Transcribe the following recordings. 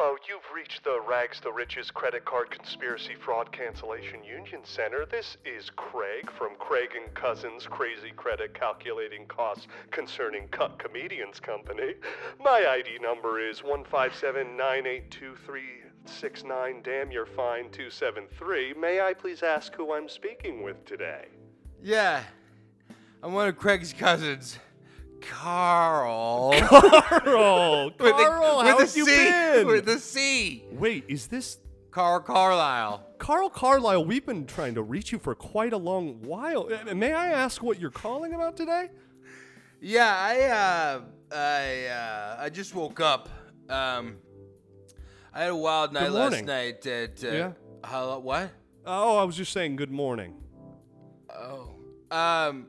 Hello, you've reached the Rags to Riches Credit Card Conspiracy Fraud Cancellation Union Center. This is Craig from Craig and Cousins Crazy Credit Calculating Costs Concerning Cut Comedians Company. My ID number is 157982369. Damn, you're fine 273. May I please ask who I'm speaking with today? Yeah. I'm one of Craig's cousins. Carl. Carl, Carl, how the you C, been? With the C. Wait, is this Carl Carlisle. Carl Carlisle? We've been trying to reach you for quite a long while. Uh, May I ask what you're calling about today? Yeah, I uh I uh I just woke up. Um I had a wild night last morning. night at uh Yeah? how what? Oh, I was just saying good morning. Oh. Um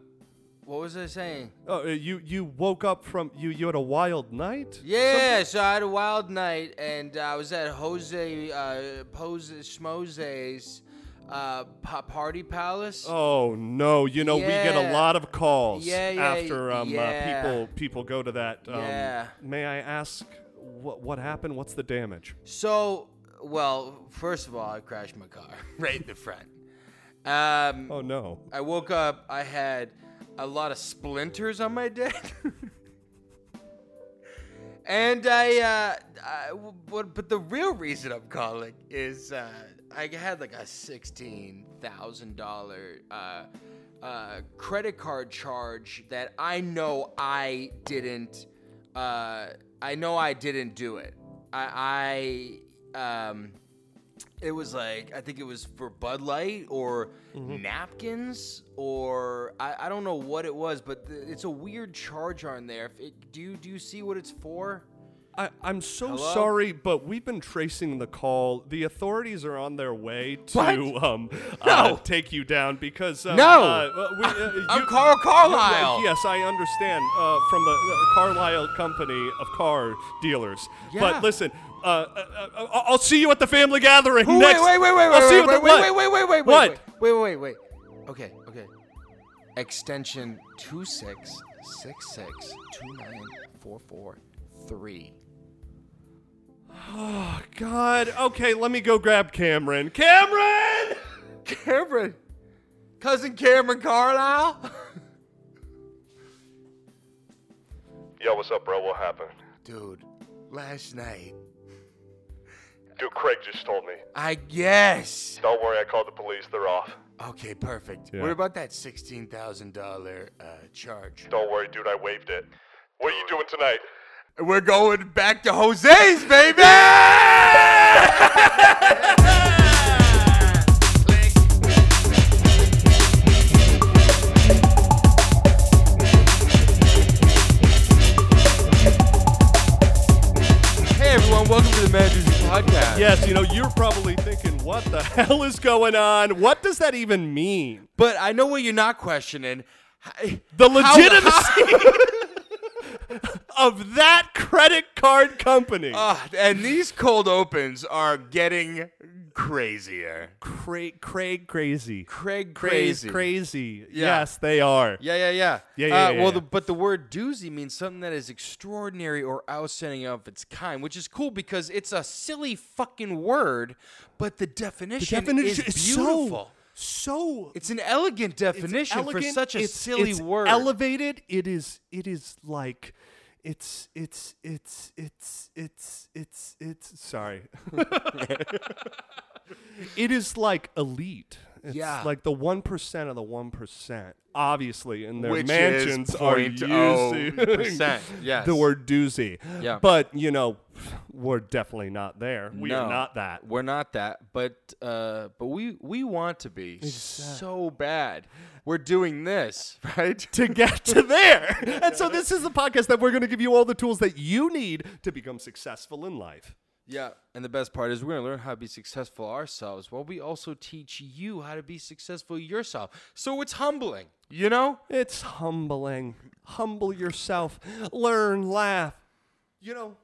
what was I saying? Oh, uh, you you woke up from you you had a wild night? Yeah, so I had a wild night, and I was at Jose uh, Pose Schmose's uh, pa- party palace. Oh no! You know we get a lot of calls Yeah, yeah, after um, yeah. uh, people people go to that. Um, Yeah. May I ask what what happened? What's the damage? So, well, first of all, I crashed my car right in the front. Um, Oh no! I woke up. I had a lot of splinters on my dick. and I, uh, but the real reason I'm calling is uh, I had like a sixteen thousand dollar uh, uh, credit card charge that I know I didn't. Uh, I know I didn't do it. I, I um, it was like I think it was for Bud Light or napkins or I, I don't know what it was, but th- it's a weird charge on there. If it, do you do you see what it's for? I, I'm so Hello? sorry, but we've been tracing the call. The authorities are on their way to um No. uh, take you down because um, No. uh, uh, we, uh, I'm you- Carl you- Carlisle. yes, I understand uh, from the, the Carlisle Company of car dealers. Yeah. But listen, uh, uh, uh, I'll see you at the family gathering Wait, next. wait, wait, wait, I'll wait, see you wait, at wait, the, wait, wait, wait, wait, wait, What? wait, wait, wait, wait. Okay, okay. Extension two six six six two nine four four three. Oh God. Okay, let me go grab Cameron. Cameron. Cameron, cousin Cameron Carlisle. Yo, what's up, bro? What happened? Dude, last night Dude, Craig just told me. I guess. Don't worry, I called the police. They're off. Okay, perfect. Yeah. What about that sixteen thousand dollar uh, charge? Don't worry, dude, I waived it. What are you doing tonight? We're going back to Jose's, baby. Hey everyone, welcome to the Managers Podcast. Yes, you know you're probably thinking, what the hell is going on? What does that even mean? But I know what you're not questioning. The legitimacy of that credit card company. Ah, and these cold opens are getting crazier. Craig, Craig, crazy. Craig Crazy, crazy. crazy. Yeah. Yes, they are. Yeah, yeah, yeah. Yeah, yeah, Uh, yeah, well. The, but the word doozy means something that is extraordinary or outstanding of its kind, which is cool because it's a silly fucking word, but the The definition, definition is is beautiful. so so. it's an elegant definition for such a silly it's word. Elevated. It is. It is like. It's it's it's it's it's it's it's sorry. it is like elite. It's Yeah. like the one percent of the one percent. Obviously, in their Which mansions are 0.0%, using yes. the word doozy. Yeah. But you know, we're definitely not there. We No, are not that. We're not that, but uh, but we we want to be so bad. We're doing this, right? to get to there. And so this is the podcast that we're going to give you all the tools that you need to become successful in life. Yeah, and the best part is we're gonna learn how to be successful ourselves, while we also teach you how to be successful yourself. So it's humbling, you know. It's humbling. Humble yourself. Learn, laugh. You know,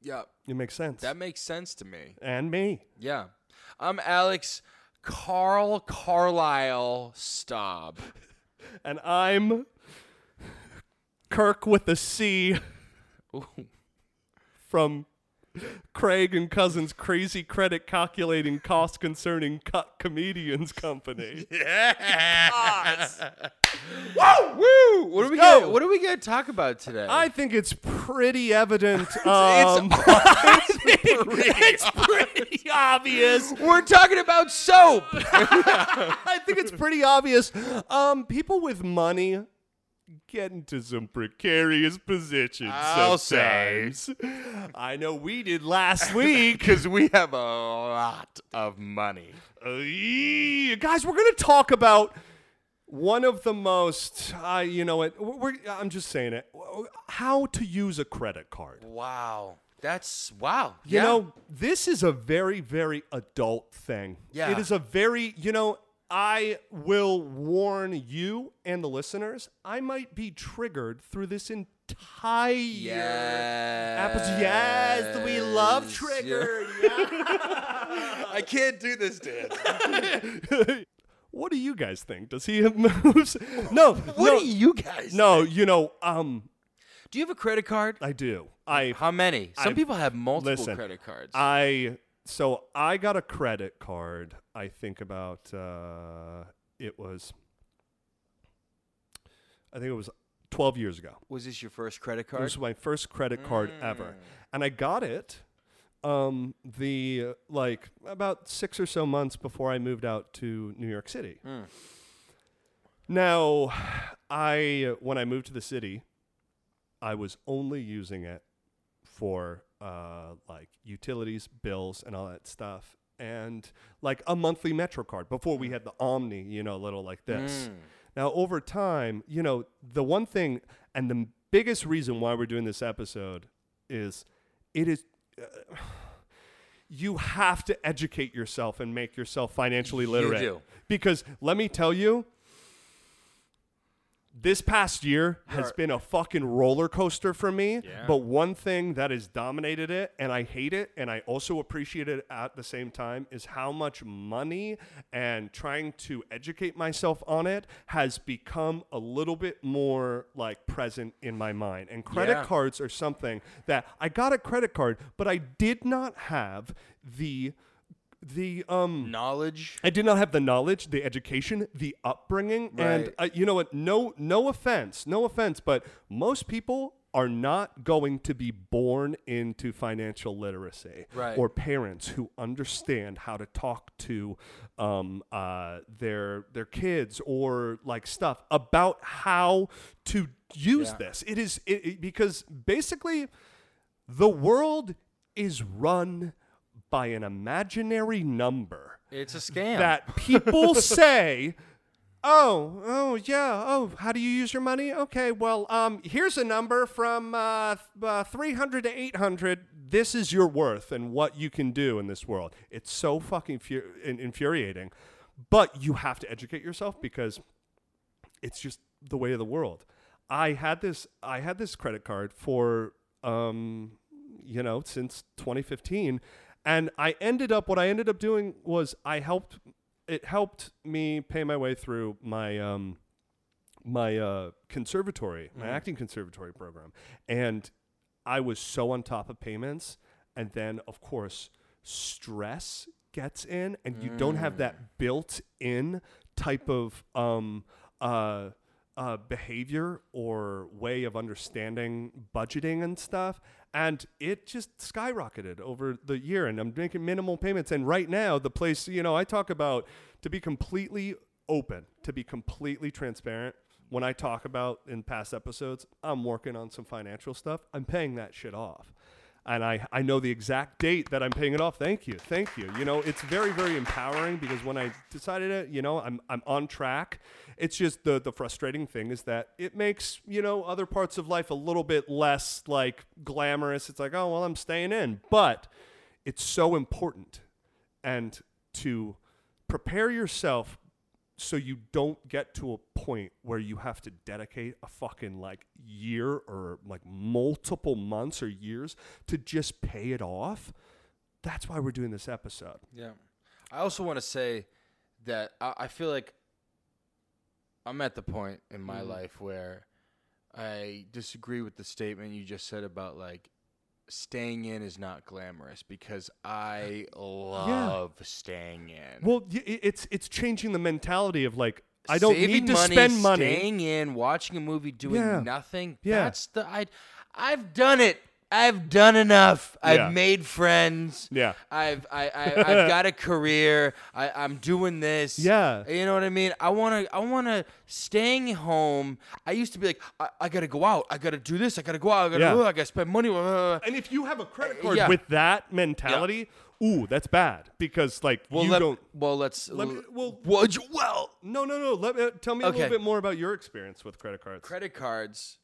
Yeah, it makes sense. that makes sense to me. and me. Yeah, I'm Alex Carl Carlisle Staub. And I'm Kirk with a C Ooh. from Craig and Cousins Crazy Credit Calculating Cost Concerning Cut Comedians Company. Woo! Woo! What are we gonna What are we gonna talk about today? I think it's pretty evident. Um, it's pretty obvious. We're talking about soap. I think it's pretty obvious. Um, people with money get into some precarious positions I'll say. I know we did last week. Because we have a lot of money. Uh, guys, we're gonna talk about one of the most. Uh, you know what? We're, I'm just saying it. How to use a credit card. Wow. That's wow. You yeah. know, this is a very, very adult thing. Yeah. It is a very, you know, I will warn you and the listeners, I might be triggered through this entire yeah. episode. Yes, we love triggered. I can't do this, Dan. what do you guys think? Does he have moves? No. What no, do you guys? No, you know, um, Do you have a credit card? I do. I How many? Some I've- people have multiple listen, credit cards. I so I got a credit card. I think about uh, it was. I think it was twelve years ago. was this your first credit card? This was my first credit card Mm. ever, and I got it. Um, the uh, like about six or so months before I moved out to New York City. Mm. Now, I when I moved to the city, I was only using it for uh, like utilities, bills, and all that stuff, and like a monthly Metro card before we had the OMNY, you know, little like this. Mm. Now, over time, you know, the one thing and the biggest reason why we're doing this episode is it is. Uh, you have to educate yourself and make yourself financially You literate. do. Because let me tell you, this past year has been a fucking roller coaster for me. Yeah. But one thing that has dominated it, and I hate it, and I also appreciate it at the same time, is how much money and trying to educate myself on it has become a little bit more like present in my mind. And credit Yeah. cards are something that I got a credit card, but I did not have the the um Knowledge. I did not have the knowledge, the education, the upbringing, and Right. uh, you know what? No, no offense, no offense, but most people are not going to be born into financial literacy Right. or parents who understand how to talk to um, uh, their their kids or like stuff about how to use this. It is it, it- because basically the world is run by an imaginary number It's a scam. that people say, "Oh, oh yeah, oh, how do you use your money? Okay, well, um, here's a number from uh, uh, 300 to 800. This is your worth and what you can do in this world." It's so fucking fu- in- infuriating, but you have to educate yourself because it's just the way of the world. I had this I had this credit card for um you know since 2015 and I ended up what I ended up doing was I helped it helped me pay my way through my um my uh conservatory my acting conservatory program. And I was so on top of payments. And then of course stress gets in and you don't have that built in type of um uh uh, behavior or way of understanding budgeting and stuff. And it just skyrocketed over the year. And I'm making minimal payments. And right now, the place, you know, I talk about to be completely open, to be completely transparent. When I talk about in past episodes, I'm working on some financial stuff. I'm paying that shit off. And I, I know the exact date that I'm paying it off. Thank you. Thank you. You know, it's very, very empowering because when I decided it, you know, I'm, I'm on track. It's just the, the frustrating thing is that it makes, you know, other parts of life a little bit less like glamorous. It's like, oh, well, I'm staying in. But it's so important. And to prepare yourself so you don't get to a point where you have to dedicate a fucking like year or like multiple months or years to just pay it off. That's why we're doing this episode. Yeah. I also want to say that I, I feel like I'm at the point in my Mhm. life where I disagree with the statement you just said about like staying in is not glamorous because I uh, love staying in. Well, it's it's changing the mentality of like I don't Saving need to money, spend money. Staying in, watching a movie, doing Yeah. nothing. Yeah. That's the I. I've done it. I've done enough. I've Yeah. made friends. Yeah. I've I, I I've got a career. I, I'm doing this. Yeah. You know what I mean? I wanna I wanna staying home. I used to be like, I, I gotta go out. I gotta do this. I gotta go out. I gotta Yeah. I gotta spend money. uh, And if you have a credit Uh, card yeah. with that mentality, ooh, that's bad because like Well, you let, don't. well, let's. Let me- well- would you, well, No, no, no. Let me tell me a little bit more about your experience with credit cards. credit cards.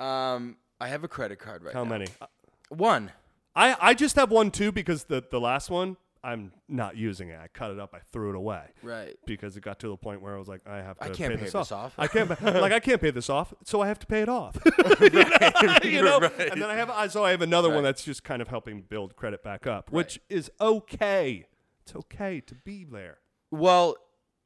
Um, I have a credit card right now. How now. many? Uh, one. I I just have one too because the the last one I'm not using it. I cut it up. I threw it away. Right. Because it got to the point where I was like, I have to I can't pay, this, off. off. I can't like I can't pay this off, so I have to pay it off. you know, Right. and then I have I so I have another one that's just kind of helping build credit back up, which is okay. It's okay to be there. Well,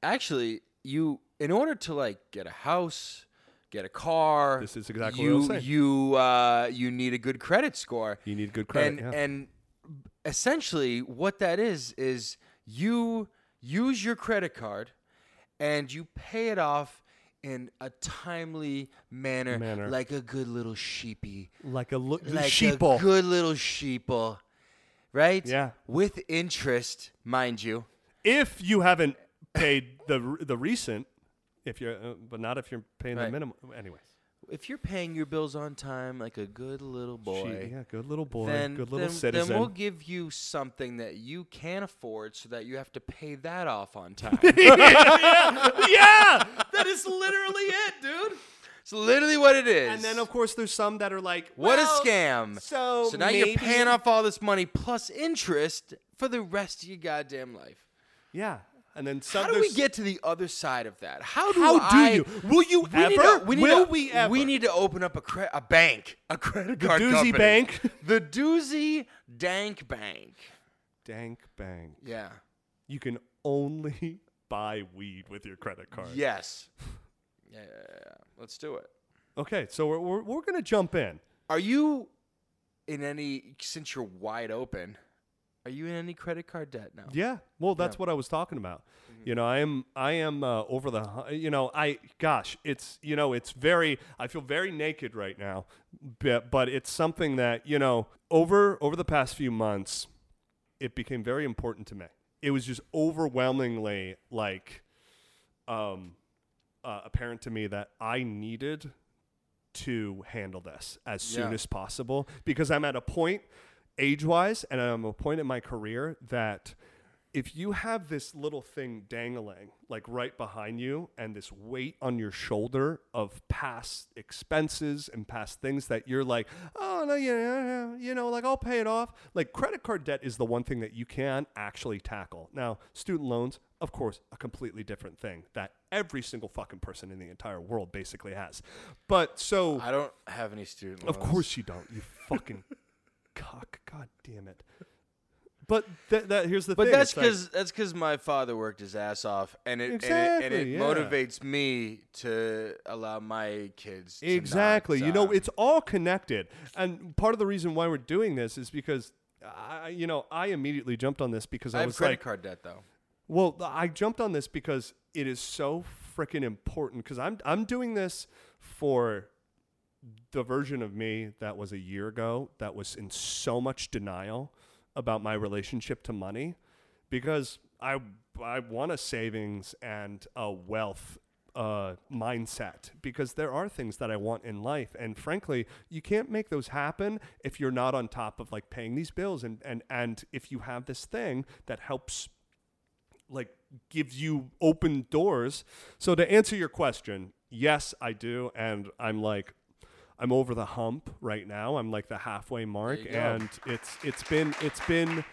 actually, you in order to like get a house, get a car. This is exactly what I you was saying. you uh, you need a good credit score. You need good credit. and yeah. and essentially what that is is you use your credit card and you pay it off in a timely manner, Manner. like a good little sheepy, like a look, like sheeple. a good little sheeple, right? Yeah. with interest, mind you. if you haven't paid the the recent, if you're, uh, but not if you're paying the Right. minimum. Anyways, If you're paying your bills on time, like a good little boy, yeah, good little boy, then, good little then, citizen. then we'll give you something that you can afford so that you have to pay that off on time. yeah, that is literally it, dude. it's literally what it is. And then of course there's some that are like, what well, a scam. So, So now maybe, you're paying off all this money plus interest for the rest of your goddamn life. Yeah, and then some. How do we get to the other side of that? How do How do I, you? Will you We need ever? to- we need Will to- we ever? We need to open up a cre- a bank, a credit card the Doozy company. Bank. the Doozy Dank Bank. Dank bank. Yeah. You can only buy weed with your credit card. Yes. Yeah, yeah, yeah, yeah. Let's do it. Okay, so we're we're, we're gonna jump in. Are you in any since you're wide open? Are you in any credit card debt now? Yeah. Well, that's what I was talking about. You know, I am I am uh, over the hu- you know, I gosh, it's you know, it's very I feel very naked right now. But, but it's something that, you know, over over the past few months it became very important to me. It was just overwhelmingly like um uh, apparent to me that I needed to handle this as soon Yeah. as possible because I'm at a point age wise and I'm at a point in my career that if you have this little thing dangling like right behind you and this weight on your shoulder of past expenses and past things that you're like oh no yeah you know like I'll pay it off like credit card debt is the one thing that you can actually tackle now student loans of course a completely different thing that every single fucking person in the entire world basically has but so I don't have any student loans. of course you don't. You fucking cock. God damn it. But that, that here's the thing. But thing. that's it's like- because that's because my father worked his ass off, and it and it, and it yeah. motivates me to allow my kids. To exactly. not, you know, uh, it's all connected. And part of the reason why we're doing this is because I, you know, I immediately jumped on this because I I, have was credit like, card debt though. Well, th- I jumped on this because it is so freaking important because I'm I'm doing this for the version of me that was a year ago that was in so much denial about my relationship to money because I I want a savings and a wealth uh, mindset because there are things that I want in life and frankly you can't make those happen if you're not on top of like paying these bills and and and if you have this thing that helps like gives you open doors. So to answer your question, yes, I do, and I'm like I'm over the hump right now. I'm like the halfway mark and it's it's been it's been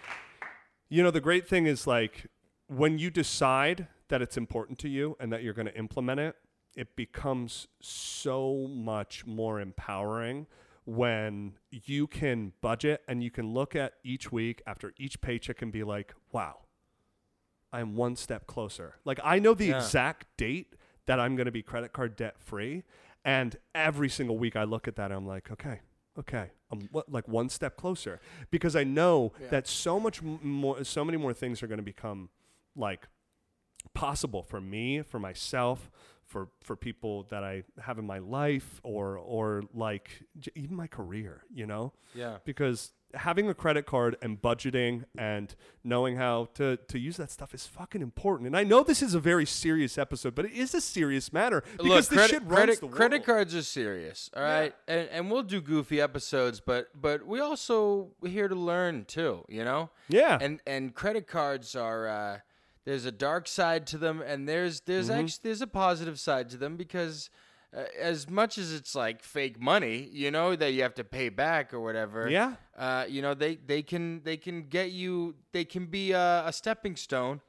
you know the great thing is like when you decide that it's important to you and that you're going to implement it, it becomes so much more empowering when you can budget and you can look at each week after each paycheck and be like, wow, I'm one step closer. Like I know the Yeah. exact date that I'm going to be credit card debt free, and every single week I look at that and I'm like, okay, okay, I'm what, like one step closer because I know Yeah. that so much more, so many more things are going to become like possible for me, for myself, for for people that I have in my life, or or like j- even my career. You know, Yeah. because having a credit card and budgeting and knowing how to, to use that stuff is fucking important. And I know this is a very serious episode, but it is a serious matter because this credit, shit runs credit, the world. credit cards are serious, all right? Yeah. and and we'll do goofy episodes, but but we also here to learn too, you know. Yeah. And and credit cards are uh, there's a dark side to them, and there's there's Mm-hmm. actually there's a positive side to them because. Uh, as much as it's like fake money, you know that you have to pay back or whatever. Yeah. Uh, you know they they can they can get you they can be a, a stepping stone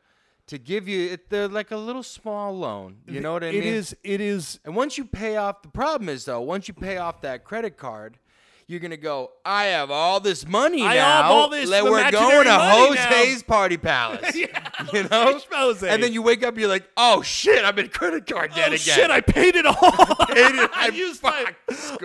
to give you it, they're like a little small loan. You know what I It mean? is. It is. And once you pay off, the problem is though, once you pay off that credit card, you're gonna go. I have all this money I now. have all this like, we're imaginary going to money now." Jose's party palace. you know, Jose. and then you wake up, you're like, oh shit, I'm in credit card debt Oh again. shit! I paid it all. paid it. I I used my.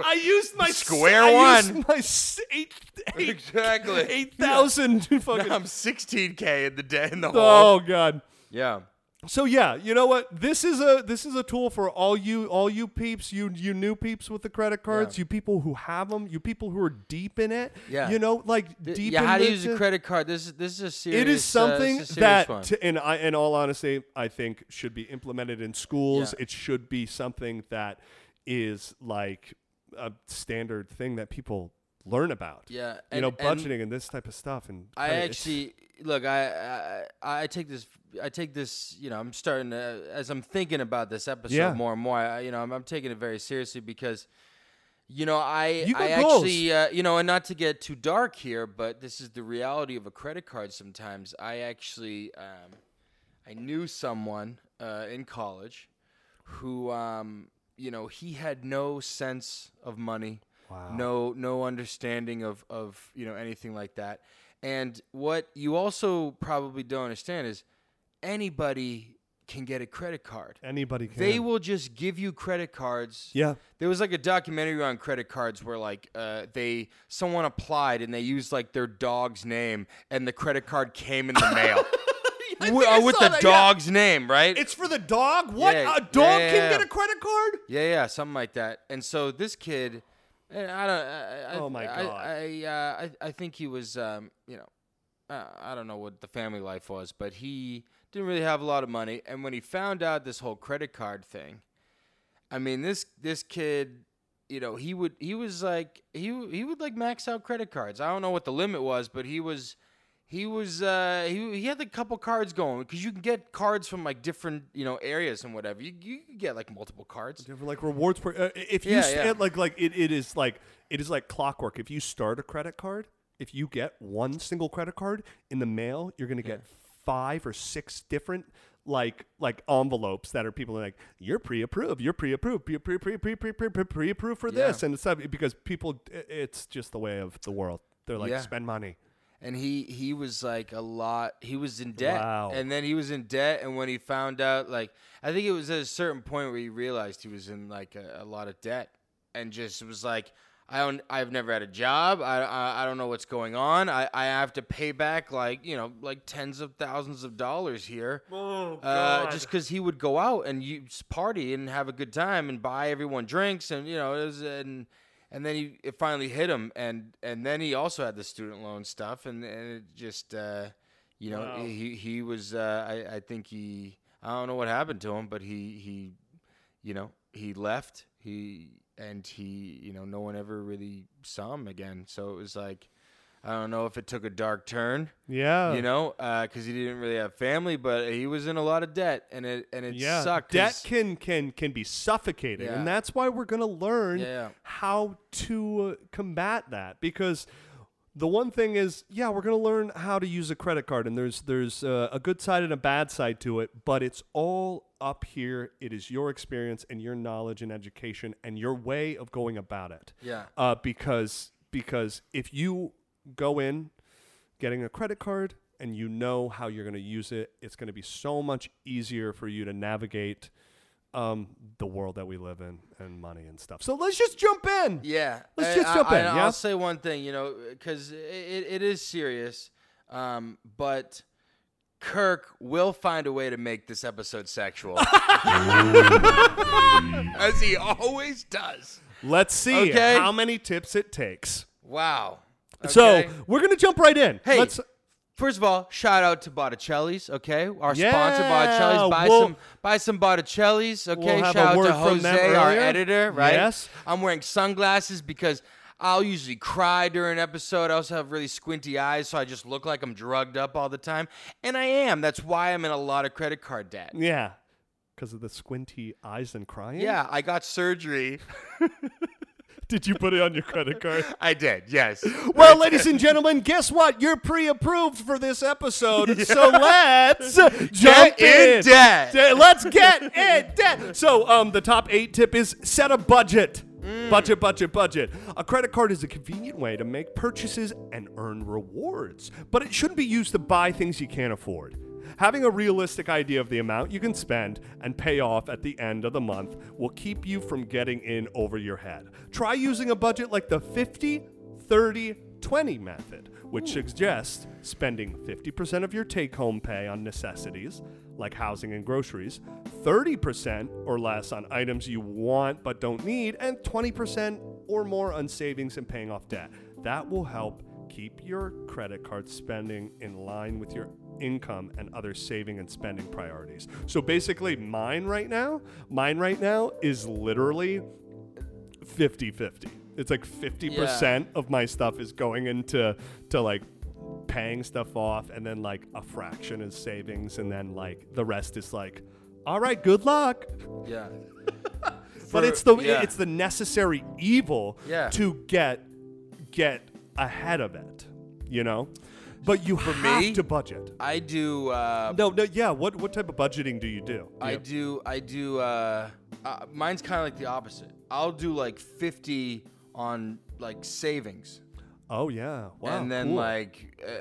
I used my Square I used one. my s- eight, eight, Exactly. eight thousand. fucking. Now I'm 16k in the debt in the oh, hole. Oh god. Yeah. So yeah, you know what? This is a this is a tool for all you all you peeps, you you new peeps with the credit cards, Yeah. you people who have them, you people who are deep in it. Yeah. You know, like Th- deep yeah, how to use a credit card? This is this is a serious. It is uh, something this is a serious that, to, in, I, in all honesty, I think should be implemented in schools. Yeah. It should be something that is like a standard thing that people learn about. yeah, You know, budgeting and this type of stuff. And I actually look. I, I I take this. I take this. You know, I'm starting to as I'm thinking about this episode Yeah. more and more. I, you know, I'm, I'm taking it very seriously because, you know, I You I actually, uh, you know, and not to get too dark here, but this is the reality of a credit card. Sometimes I actually, um, I knew someone uh, in college who, um, you know, he had no sense of money no no understanding of of you know anything like that and what you also probably don't understand is anybody can get a credit card anybody can. they will just give you credit cards Yeah. there was like a documentary on credit cards where like uh, they someone applied and they used like their dog's name and the credit card came in the mail I Wi- think I uh, with the that, yeah. dog's name right It's for the dog. What? Yeah, a dog yeah, can yeah. get a credit card? Yeah, yeah, something like that. And so this kid, eh, I don't. I, I, Oh, my I, God. I, uh, I, I think he was, um, you know, uh, I don't know what the family life was, but he didn't really have a lot of money. And when he found out this whole credit card thing, I mean, this this kid, you know, he would he was like he he would like max out credit cards. I don't know what the limit was, but he was he was uh, he, he had a couple cards going because you can get cards from like different you know areas and whatever. You you can get like multiple cards. Different like rewards per, uh, if you yeah, yeah. like like it, it is like it is like clockwork. If you start a credit card if you get one single credit card in the mail you're gonna get yeah. five or six different like like envelopes that are people like you're pre-approved you're pre-approved pre pre pre pre pre pre pre approved for this and stuff because people it's just the way of the world. They're like spend money and he he was like a lot he was in debt. Wow. and then he was in debt and when he found out like i think it was at a certain point where he realized he was in like a, a lot of debt and just was like i don't i've never had a job. I, I i don't know what's going on. I i have to pay back like you know like tens of thousands of dollars here Oh uh, just because he would go out and you party and have a good time and buy everyone drinks and you know it was and and then he it finally hit him and and then he also had the student loan stuff and, and it just uh, you know Wow. he he was uh, I I think he I don't know what happened to him but he he you know he left he and he you know no one ever really saw him again so it was like I don't know if it took a dark turn Yeah. you know, because he didn't really have family, but he was in a lot of debt, and it and it yeah, sucked. Debt can can can be suffocating, Yeah. and that's why we're gonna learn Yeah, how to uh, combat that. Because the one thing is, yeah, we're gonna learn how to use a credit card, and there's there's uh, a good side and a bad side to it, but it's all up here. It is your experience and your knowledge and education and your way of going about it. Yeah. Uh, because because if you go in getting a credit card and you know how you're going to use it, it's going to be so much easier for you to navigate um, the world that we live in and money and stuff. So let's just jump in. Yeah. Let's I- just I- jump I, in, I'll say one thing, you know, because it, it, it is serious, um, but Kirk will find a way to make this episode sexual. As he always does. Let's see Okay. how many tips it takes. Wow. So Okay. we're gonna jump right in. Hey, Let's, First of all, shout out to Botticelli's, okay? Our Yeah, sponsor, Botticelli's. Buy we'll- some, buy some Botticelli's, okay? Shout out word to from them Jose, our earlier. editor, right? Yes. I'm wearing sunglasses because I'll usually cry during an episode. I also have really squinty eyes, so I just look like I'm drugged up all the time, and I am. That's why I'm in a lot of credit card debt. yeah, because of the squinty eyes and crying. Yeah, I got surgery. Did you put it on your credit card? I did, yes. Well, ladies and gentlemen, guess what? You're pre-approved for this episode. So let's jump in in. debt. Yeah, Let's get in debt. So, um, the top eight tip is set a budget. Budget, budget, budget. A credit card is a convenient way to make purchases and earn rewards, but it shouldn't be used to buy things you can't afford. Having a realistic idea of the amount you can spend and pay off at the end of the month will keep you from getting in over your head. Try using a budget like the 50, 30, 20 method, which hmm. suggests spending 50% of your take home pay on necessities like housing and groceries, 30% or less on items you want but don't need, and 20% or more on savings and paying off debt. That will help keep your credit card spending in line with your income and other saving and spending priorities. So basically, mine right now, mine right now is literally 50 50. It's like 50% of my stuff is going into to like paying stuff off and then like a fraction is savings and then like the rest is like all right, good luck. Yeah. But For- it's the yeah. it's the necessary evil Yeah. to get get ahead of it, you know? But you have me? to budget. I do. Uh, No, no, yeah. What what type of budgeting do you do? I do. I do. Uh, uh, mine's kind of like the opposite. I'll do like 50 on like savings, Oh yeah, wow. and then cool. like uh,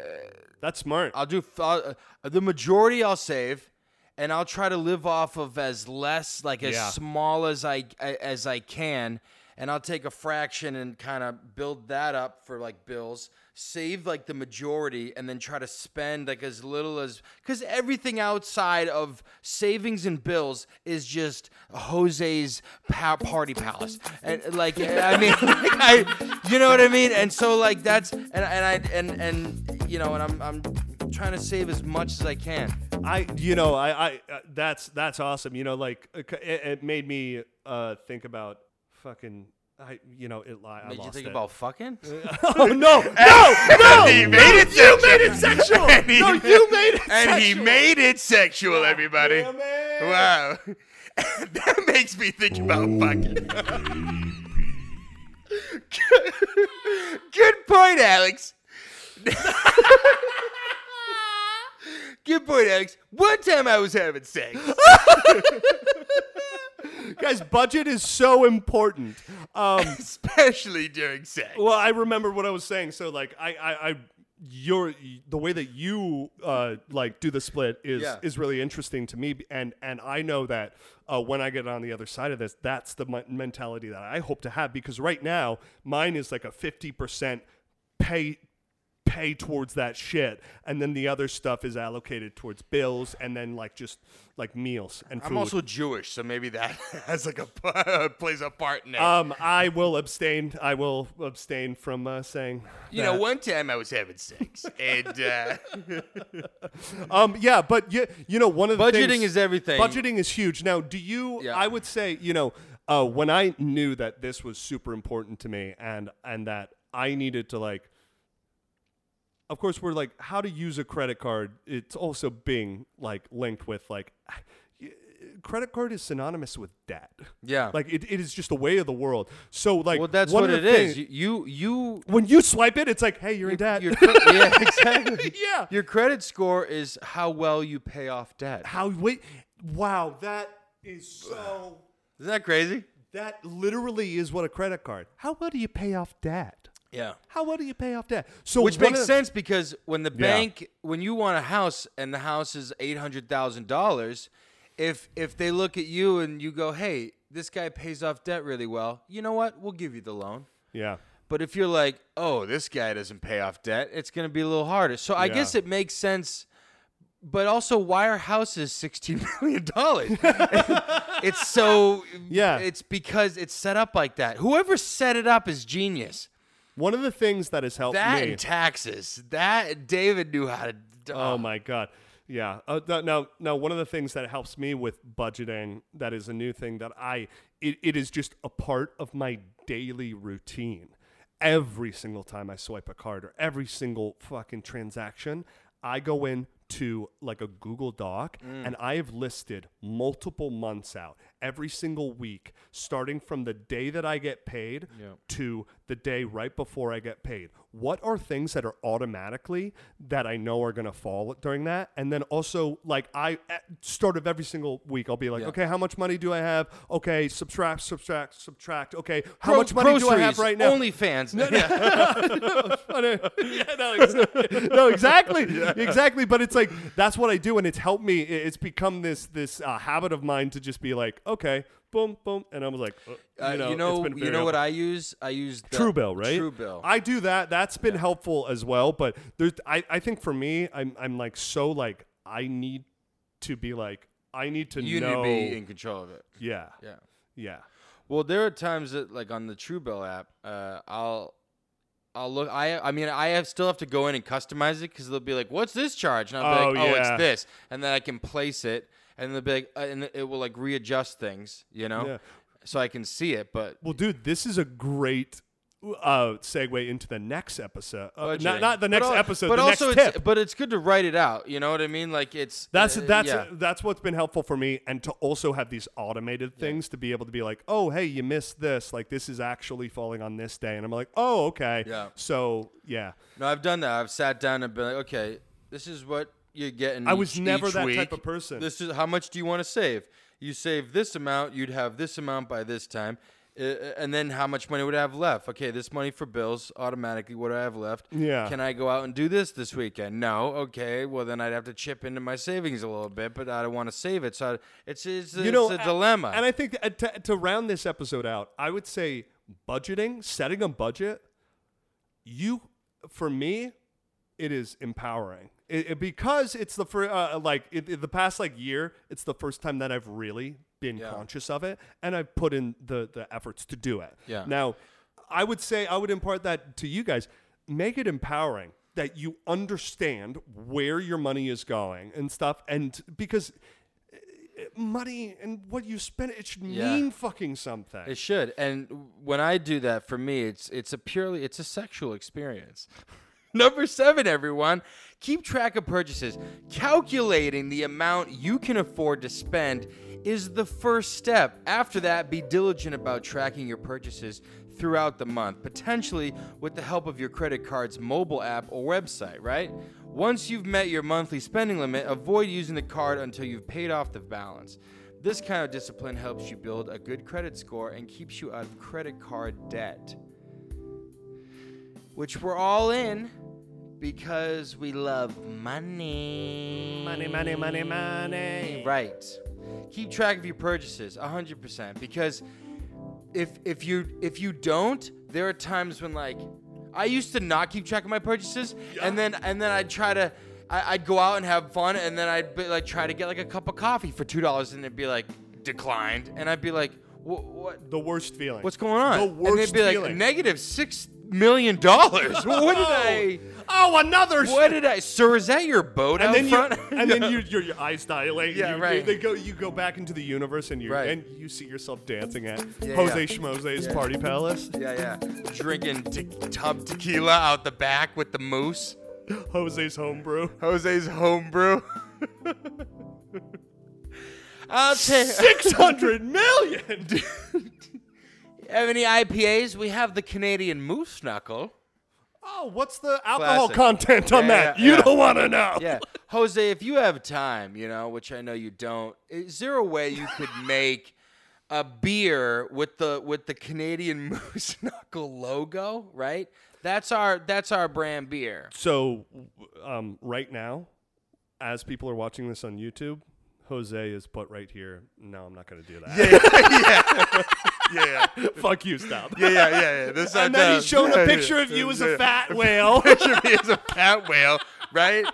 that's smart. I'll do f- I'll, uh, the majority. I'll save, and I'll try to live off of as less, like as Yeah. small as I as I can, and I'll take a fraction and kind of build that up for like bills. Save like the majority, and then try to spend like as little as because everything outside of savings and bills is just Jose's pa- party palace, and like I mean, I, you know what I mean, and so like that's and and I and and you know, and I'm I'm trying to save as much as I can. I, you know, I, I, uh, that's that's awesome. You know, like uh, it, it made me uh, think about fucking. I, you know, it. I, I Made you think it. about fucking? oh no, no, no! he made it you sexual. made it sexual. And he- no, you made it and sexual. he made it sexual, everybody. Damn it. Wow. that makes me think about oh, fucking. Good point, Alex. Good point, Alex. One time I was having sex. Guys, budget is so important. Um, especially during sex. well, I remember what I was saying. So, like, I, I, I your the way that you uh, like do the split is Yeah. is really interesting to me, and and I know that uh, when I get on the other side of this, that's the men- mentality that I hope to have because right now mine is like a fifty percent pay pay towards that shit and then the other stuff is allocated towards bills and then like just like meals and food I'm also Jewish, so maybe that has like a plays a part in it. um i will abstain i will abstain from uh, saying you know, one time I was having sex, and uh, um yeah but you, you know one of the Budgeting things- is everything. budgeting is huge now do you Yeah. i would say you know uh, when i knew that this was super important to me and and that i needed to like of course we're like how to use a credit card it's also being like linked with like credit card is synonymous with debt yeah. like it, it is just a way of the world so like well, that's what it the is. things- You, you, when you swipe it it's like hey you're in debt your, yeah, exactly. yeah Your credit score is how well you pay off debt. how wait wow that is so Isn't that crazy? that literally is what a credit card how well do you pay off debt Yeah. how well do you pay off debt so Which makes of- sense because when the bank, when you want a house and the house is eight hundred thousand dollars, if if they look at you and you go, "Hey, this guy pays off debt really well," you know what? We'll give you the loan. Yeah. But if you're like, "Oh, this guy doesn't pay off debt," it's going to be a little harder. So I Yeah. guess it makes sense. But also, why are houses sixteen million dollars? it's so Yeah. It's because it's set up like that. Whoever set it up is genius. One of the things that has helped That me. taxes. That David knew how to. Oh my god. Yeah. Uh, th- now, now, one of the things that helps me with budgeting that is a new thing that I it, it is just a part of my daily routine. Every single time I swipe a card or every single fucking transaction, I go in to like a Google Doc mm. and I have listed multiple months out every single week, starting from the day that I get paid to the day right before I get paid. What are things that are automatically that I know are going to fall during that? And then also, like, I at start of every single week, I'll be like, Yeah. okay, how much money do I have? Okay, subtract, subtract, subtract. Okay, how much money do I have right now? OnlyFans. yeah, no, ex- no, exactly, exactly. But it's like that's what I do, and it's helped me. It's become this this uh, habit of mine to just be like, okay, boom, boom, and I was like, uh, Uh, you know, you know, you know what. I use? I use the Truebill, right? Truebill. I do that. That's been helpful as well. But there's, I, I think for me, I'm, I'm like so like I need to be like I need to you need know. to be in control of it. yeah, Yeah. yeah, Well, there are times that, like on the Truebill app, uh, I'll, I'll look. I, I mean, I have still have to go in and customize it because they'll be like, "What's this charge?" And I'll be Oh, like, "Oh, yeah. it's this," and then I can place it, and they'll be like, uh, and it will like readjust things, you know, Yeah. so I can see it. But Well, dude, this is a great uh, segue into the next episode. Uh, not, not the But next al- episode. but also it's, but it's good to write it out. You know what I mean? Like it's That's uh, that's yeah. that's what's been helpful for me, and to also have these automated things to be able to be like, oh, hey, you missed this. Like this is actually falling on this day, and I'm like, oh, okay. Yeah. So yeah, No, I've done that. I've sat down and been like, okay, this is what you're getting. I was each- never each that week. type of person. This is how much do you want to save? You save this amount, you'd have this amount by this time, uh, and then how much money would I have left? Okay, this money for bills automatically. What do I have left? Yeah. Can I go out and do this this weekend? No. Okay. Well, then I'd have to chip into my savings a little bit, but I don't want to save it. So I, it's it's, you it's know, a dilemma. And I think to, to round this episode out, I would say budgeting, setting a budget. You, for me, it is empowering it, it- because it's the first uh, like it, it- the past like year. It's the first time that I've really been Yeah. conscious of it, and I've put in the the efforts to do it. Yeah. Now, I would say I would impart that to you guys. Make it empowering that you understand where your money is going and stuff, and because eh, eh, money and what you spend it should Yeah. mean fucking something. It should. And when I do that, for me, it's it's a purely it's a sexual experience. Number seven, everyone, keep track of purchases. Calculating the amount you can afford to spend is the first step. After that, be diligent about tracking your purchases throughout the month, potentially with the help of your credit card's mobile app or website, right? Once you've met your monthly spending limit, avoid using the card until you've paid off the balance. This kind of discipline helps you build a good credit score and keeps you out of credit card debt. Which we're all in because we love money. Money, money, money, money. Right. Keep track of your purchases 100% because if if you if you don't, there are times when like I used to not keep track of my purchases and then and then I'd try to I, I'd go out and have fun and then I'd be like try to get like a cup of coffee for two dollars and it'd be like declined and I'd be like what what The worst feeling. what's going on? The and worst they'd be like feeling. negative six million dollars. what did I? Oh, another. What did I? Sir, is that your boat and out then front? you, and then you, your, your eyes dilate. Yeah, you, you- right. They go, you go back into the universe, and you Right. and you see yourself dancing at Yeah, Jose yeah. Schmose's Yeah. party palace. yeah, yeah. Drinking te- tub tequila out the back with the moose. Jose's homebrew. Jose's homebrew. I'll take. Six hundred million. Have any IPAs? We have the Canadian Moose Knuckle. Oh, what's the alcohol Classic. content on Yeah, that? yeah, you yeah. don't want to know. Yeah, Jose, if you have time, you know, which I know you don't, is there a way you could make a beer with the with the Canadian Moose Knuckle logo? Right. That's our that's our brand beer. So, um, right now, as people are watching this on YouTube, Jose is put right here. No, I'm not going to do that. yeah, yeah, yeah, Fuck you, stop. yeah, yeah, yeah. This And then he's showing a picture of you as a fat whale. picture of me as a fat whale, right?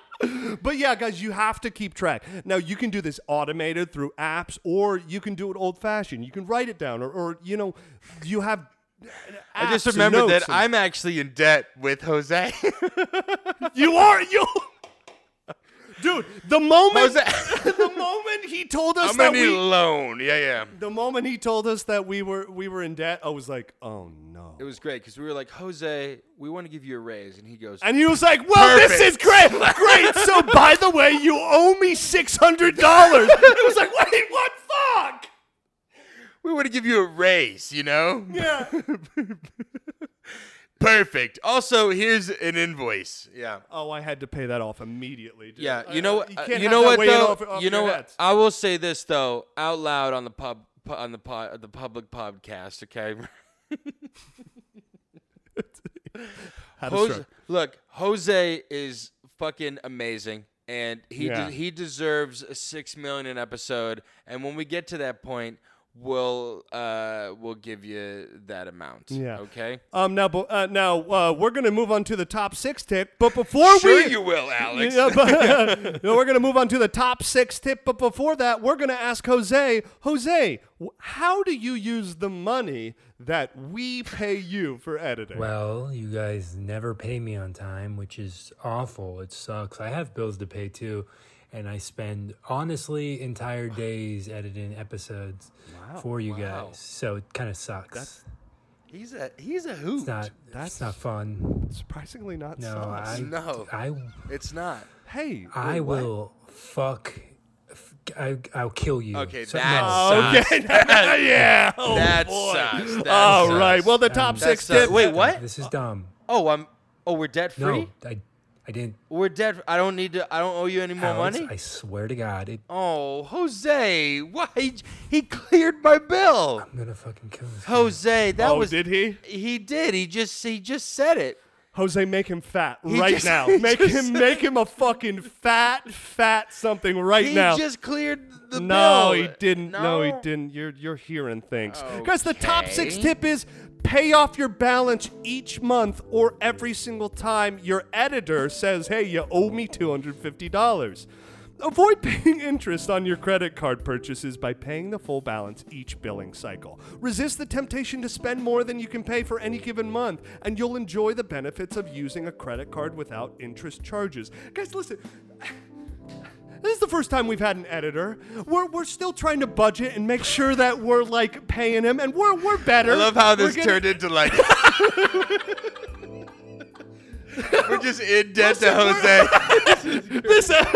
But yeah, guys, you have to keep track. Now, you can do this automated through apps, or you can do it old fashioned. You can write it down, or, or you know, you have. I just remembered that and- I'm actually in debt with Jose. You are you, dude. The moment, Jose, the moment he told us I'm that gonna need we, a loan. Yeah, yeah. the moment he told us that we were we were in debt, I was like, oh no. It was great because we were like, Jose, we want to give you a raise, and he goes, And he was like, "Well, this Perfect. is great, great. So, by the way, you owe me six hundred dollars." It was like, "Wait, what? Fuck!" we want to give you a raise, you know? Yeah. Perfect. Also, here's an invoice. Yeah. Oh, I had to pay that off immediately. Dude. Yeah, you know I-? You, uh, you know what though? off- off you know what? heads. I will say this though, out loud on the pub, on the pod, the public podcast. Okay. Jose, look, Jose is fucking amazing, and he de- he deserves a six million an episode. And when we get to that point, we'll uh we'll give you that amount. Yeah. Okay. Um. Now, bu- uh, now uh, we're gonna move on to the top six tip, but before Sure, we, you will, Alex. Yeah, but, no, we're going to move on to the top six tip. But before that, we're going to ask Jose, Jose, how do you use the money that we pay you for editing? Well, you guys never pay me on time, which is awful. It sucks. I have bills to pay too, and I spend honestly entire days editing episodes for you Wow. guys. So it kind of sucks. He's a he's a hoot. it's not. That's- It's not fun. Surprisingly not No, sus. I. No. I. It's not. Hey, I wait, what? will fuck. f- I, I'll kill you. Okay, So- that no, sucks. Okay, yeah. Oh, that boy. sucks. That All sucks. right. Well, the top That's six tip. Wait, what? This is dumb. Oh, I'm. Oh, we're debt free. No, I. I didn't. We're dead. I don't need to. I don't owe you any more Alex, money. I swear to God, it, oh, Jose, why? He, he cleared my bill. I'm gonna fucking kill this. guy. Jose, that oh, was. did he? He did. He just. He just said it. Jose, make him fat He right just- now. he Make just him, make him a fucking fat, fat something right now. He now. just cleared the bill. no, he didn't. No. he didn't. You're you're hearing things. Guys, the top six Okay. tip is pay off your balance each month or every single time your editor says, "Hey, you owe me two hundred fifty dollars." Avoid paying interest on your credit card purchases by paying the full balance each billing cycle. Resist the temptation to spend more than you can pay for any given month, and you'll enjoy the benefits of using a credit card without interest charges. Guys, listen. This is the first time we've had an editor. We're, we're still trying to budget and make sure that we're like paying him, and we're we're better. I love how this getting- turned into like. we're just in debt to Jose. Listen,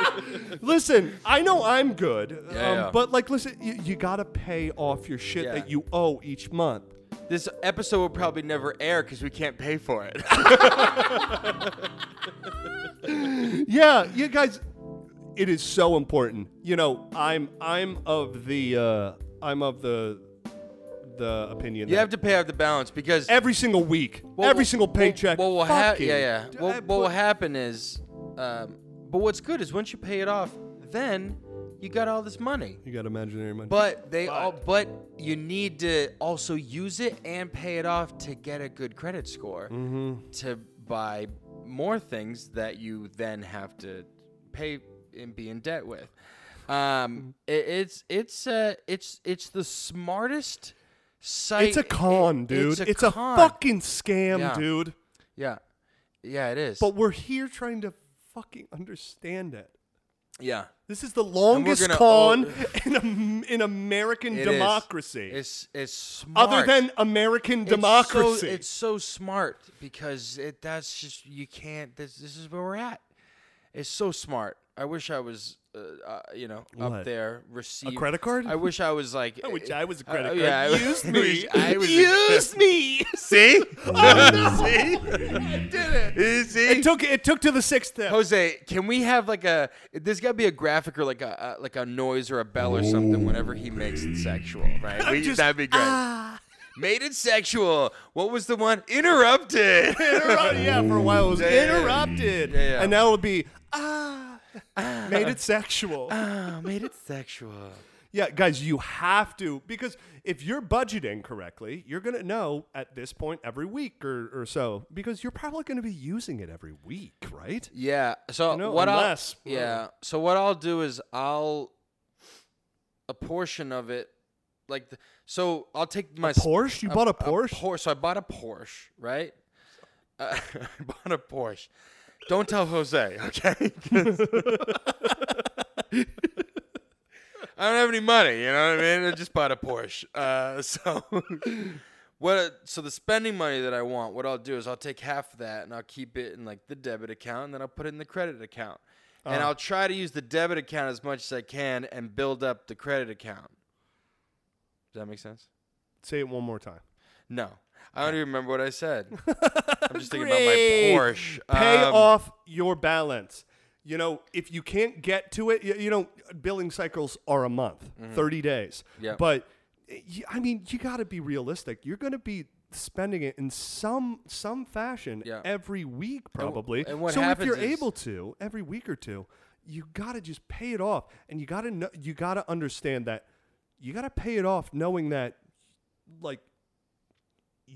listen. I know I'm good, Yeah, um, yeah. but like, listen, you, you gotta pay off your shit Yeah. that you owe each month. this episode will probably never air because we can't pay for it. Yeah, you guys, it is so important. You know, I'm I'm of the uh, I'm of the the opinion you that have to pay out the balance because every single week, Well, every well, single well, paycheck. What will happen? Yeah, yeah. What, what will happen is, um, but what's good is once you pay it off, then you got all this money. You got imaginary money. But they all, but you need to also use it and pay it off to get a good credit score Mm-hmm. to buy more things that you then have to pay and be in debt with. Um, it, it's it's uh it's it's the smartest site. it's a con, it- dude. It's It's a, a, fucking scam, Yeah. dude. yeah, yeah. It is. But we're here trying to fucking understand it. yeah. This is the longest con in a, in American It is. democracy. It's it's smart. Other than American It's so- democracy. It's so, smart because it that's just you can't. This this is where we're at. It's so smart. I wish I was, uh, uh, you know, up there receiving A credit card? I wish I was like. I wish I was a uh, credit yeah, I card. w- Use I me. wish I was a- Use me. See? Oh, See? did it. You See? It took it took to the sixth step. Jose, can we have like a? There's got to be a graphic or like a, a like a noise or a bell or something whenever he makes it sexual, right? We, just- that'd be great. Ah. Made it sexual. What was the one? Interrupted. Interrupt- yeah, for a while it was Yeah, yeah, yeah. interrupted. Yeah, yeah. And now it would be ah. Made it sexual. Oh, made it sexual. Yeah, guys, you have to because if you're budgeting correctly, you're gonna know at this point every week or, or so because you're probably gonna be using it every week, right? Yeah. So You know, what unless- I'll yeah. So what I'll do is I'll a portion of it, like the, so I'll take my sp- Porsche? You bought a Porsche? Porsche. So I bought a Porsche, right? Uh, I bought a Porsche. Don't tell Jose, okay? I don't have any money, you know what I mean? I just bought a Porsche. Uh, so what? So the spending money that I want, what I'll do is I'll take half of that and I'll keep it in like the debit account, and then I'll put it in the credit account, and I'll try to use the debit account as much as I can and build up the credit account. Does that make sense? Say it one more time. No, I don't even remember what I said. I'm just thinking about my Great. Porsche. Pay Um, off your balance. You know, if you can't get to it, you, you know, billing cycles are a month, 30 days. Mm-hmm. Yeah. But y- I mean, you got to be realistic. You're going to be spending it in some some fashion Yeah. every week probably. and what so if happens you're is- able to every week or two, you got to just pay it off and you got to know, you got to understand that you got to pay it off knowing that like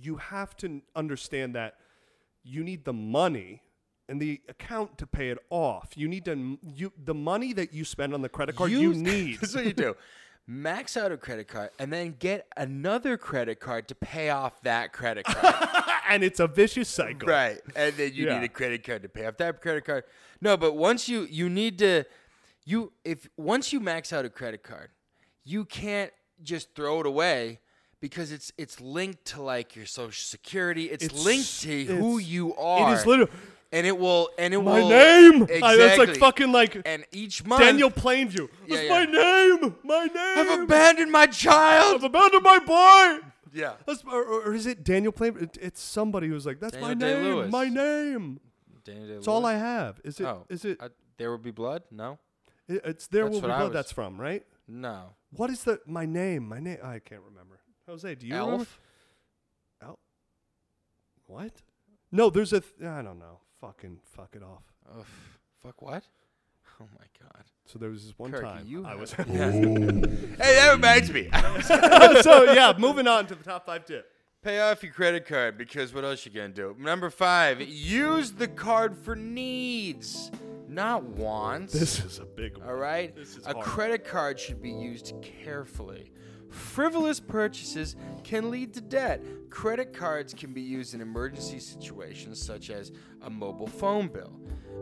you have to understand that you need the money and the account to pay it off. You need to you the money that you spend on the credit card. You use- need. This is what you do. Max out a credit card and then get another credit card to pay off that credit card. and it's a vicious cycle. right. And then you Yeah. need a credit card to pay off that credit card. No, but once you you need to you if once you max out a credit card, you can't just throw it away because it's it's linked to like your social security. It's, It's- linked to who you are. It is literally and it will and it my will name. Exactly. I, that's like fucking like and each month Daniel Plainview. That's yeah. my name. My name. I've abandoned my child. I've abandoned my boy. Yeah. That's, or, or- or is it Daniel Plainview? It, it's somebody who's like, that's my Daniel name. Day-Lewis. My name. Daniel That's all I have. Is it? Oh. Is oh, it? I- there will be blood? No, it- it's there that's will be what I blood. was- That's from right. no. What is the my name? My name. I can't remember. Jose, do you remember? Elf. El- What? No, there's a. Th- I don't know. Fucking fuck it off. F- fuck what? Oh my god. So there was this one Kirk, time you I was. Hey, that reminds me. so yeah, moving on to the top five tip. Pay off your credit card because what else you gonna do? Number five, use the card for needs, not wants. This is a big one. All right? This is a hard. credit card should be used carefully. Frivolous purchases can lead to debt. Credit cards can be used in emergency situations such as a mobile phone bill,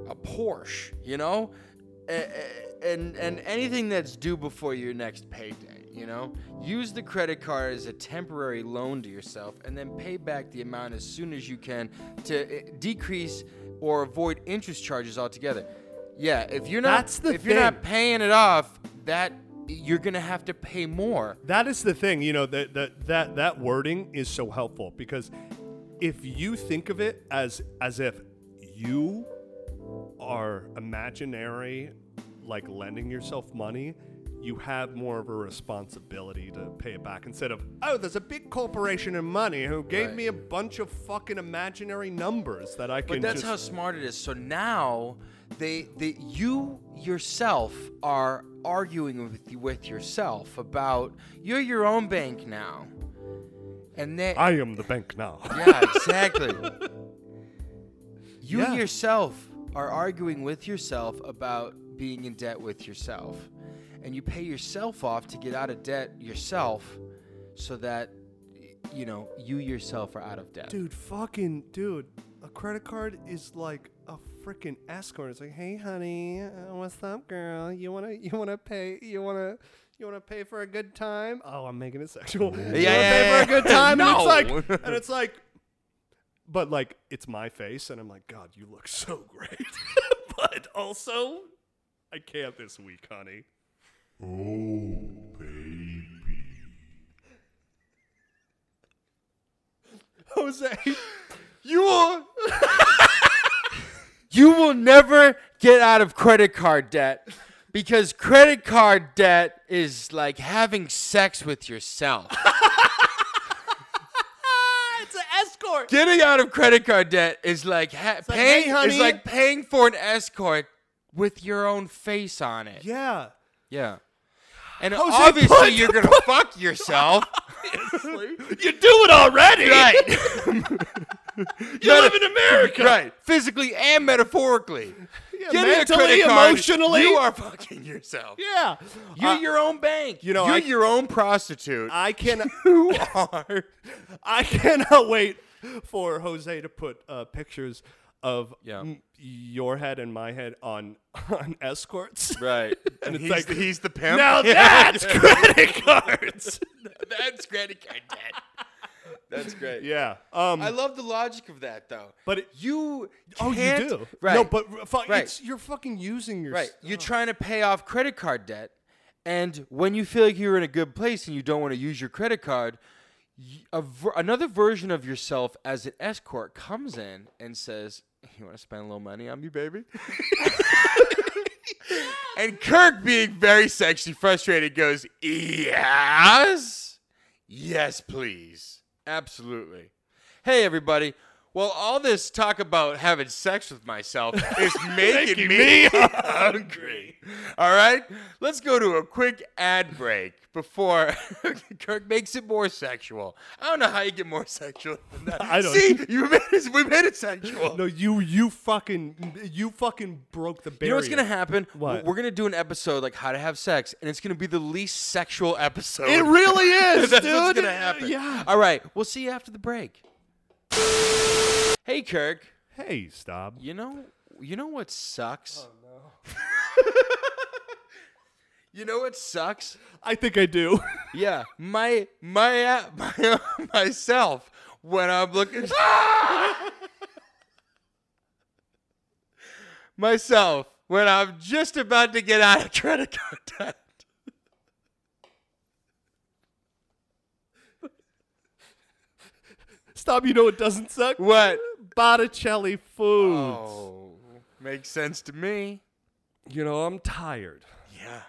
a Porsche, you know? And and anything that's due before your next payday, you know? Use the credit card as a temporary loan to yourself and then pay back the amount as soon as you can to uh, decrease or avoid interest charges altogether. Yeah, if you're not That's the if you're not paying it off, that you're gonna have to pay more. That is the thing, you know, that that that that wording is so helpful because if you think of it as as if you are imaginary like lending yourself money, you have more of a responsibility to pay it back instead of, oh, there's a big corporation in money who gave Right. me a bunch of fucking imaginary numbers that I can But that's just how smart it is. So now they they you yourself are arguing with with yourself about you're your own bank now. And they I am the bank now. Yeah, exactly. you Yeah. yourself are arguing with yourself about being in debt with yourself. And you pay yourself off to get out of debt yourself so that you know, you yourself are out of debt. Dude, fucking dude, a credit card is like freaking escort. It's like, hey, honey, uh, what's up, girl? You wanna, you wanna pay, you wanna, you wanna pay for a good time? Oh, I'm making it sexual. you wanna yeah, pay for a good time? No. And it's like, and it's like, but like, it's my face, and I'm like, God, you look so great. but also, I can't this week, honey. Oh, baby. Jose, you will. You will never get out of credit card debt because credit card debt is like having sex with yourself. it's an escort. Getting out of credit card debt is like ha- like, paying "Hey, is like paying for an escort with your own face on it. Yeah. Yeah. And Jose, obviously you're gonna fuck yourself. You do it already. right. You live in America. Right. Physically and metaphorically. Yeah, a mentally, emotionally. You are fucking yourself. Yeah. You're Uh, your own bank. you know, you're I- your own prostitute. I can. you are. I cannot wait for Jose to put uh, pictures of Yeah. m- your head and my head on on escorts. Right. And And it's he's, like, the, he's the pimp. Now Yeah. that's credit cards. that's credit card debt. That's great. yeah. Um. I love the logic of that though. But it- you oh, you do. Right. No, but fu- Right. it's you're fucking using your Right. s- You're trying to pay off credit card debt, and when you feel like you're in a good place and you don't want to use your credit card, ver- another version of yourself as an escort comes in and says, "You want to spend a little money on me, baby?" and Kirk, being very sexually frustrated, goes, "Yes, yes, please, absolutely." Hey, everybody. Well, all this talk about having sex with myself is making, me hungry. All right? Let's go to a quick ad break before Kirk makes it more sexual. I don't know how you get more sexual than that. I don't- See, you made it, we made it sexual. No, you you fucking you fucking broke the barrier. You know what's gonna happen? What? We're gonna do an episode like how to have sex, and it's gonna be the least sexual episode. It really is, That's dude. what's gonna happen. Yeah. All right. We'll see you after the break. Hey, Kirk. Hey, stop. You know, you know what sucks? Oh no. You know what sucks? I think I do. Yeah, my my uh, my myself when I'm looking. myself when I'm just about to get out of credit card debt. stop. You know it doesn't suck? What? Botticelli Foods. Oh, makes sense to me. You know, I'm tired Yeah.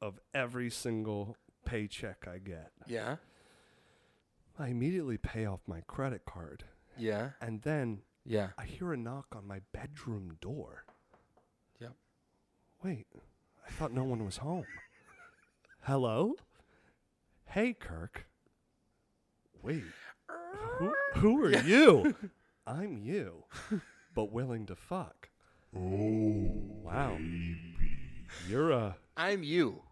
Of every single paycheck I get. Yeah. I immediately pay off my credit card, Yeah. and then Yeah. I hear a knock on my bedroom door. Yep. Wait, I thought no one was home. Hello? Hey, Kirk. Wait, who, who are you? I'm you, but willing to fuck. Oh, wow. You're a. I'm you,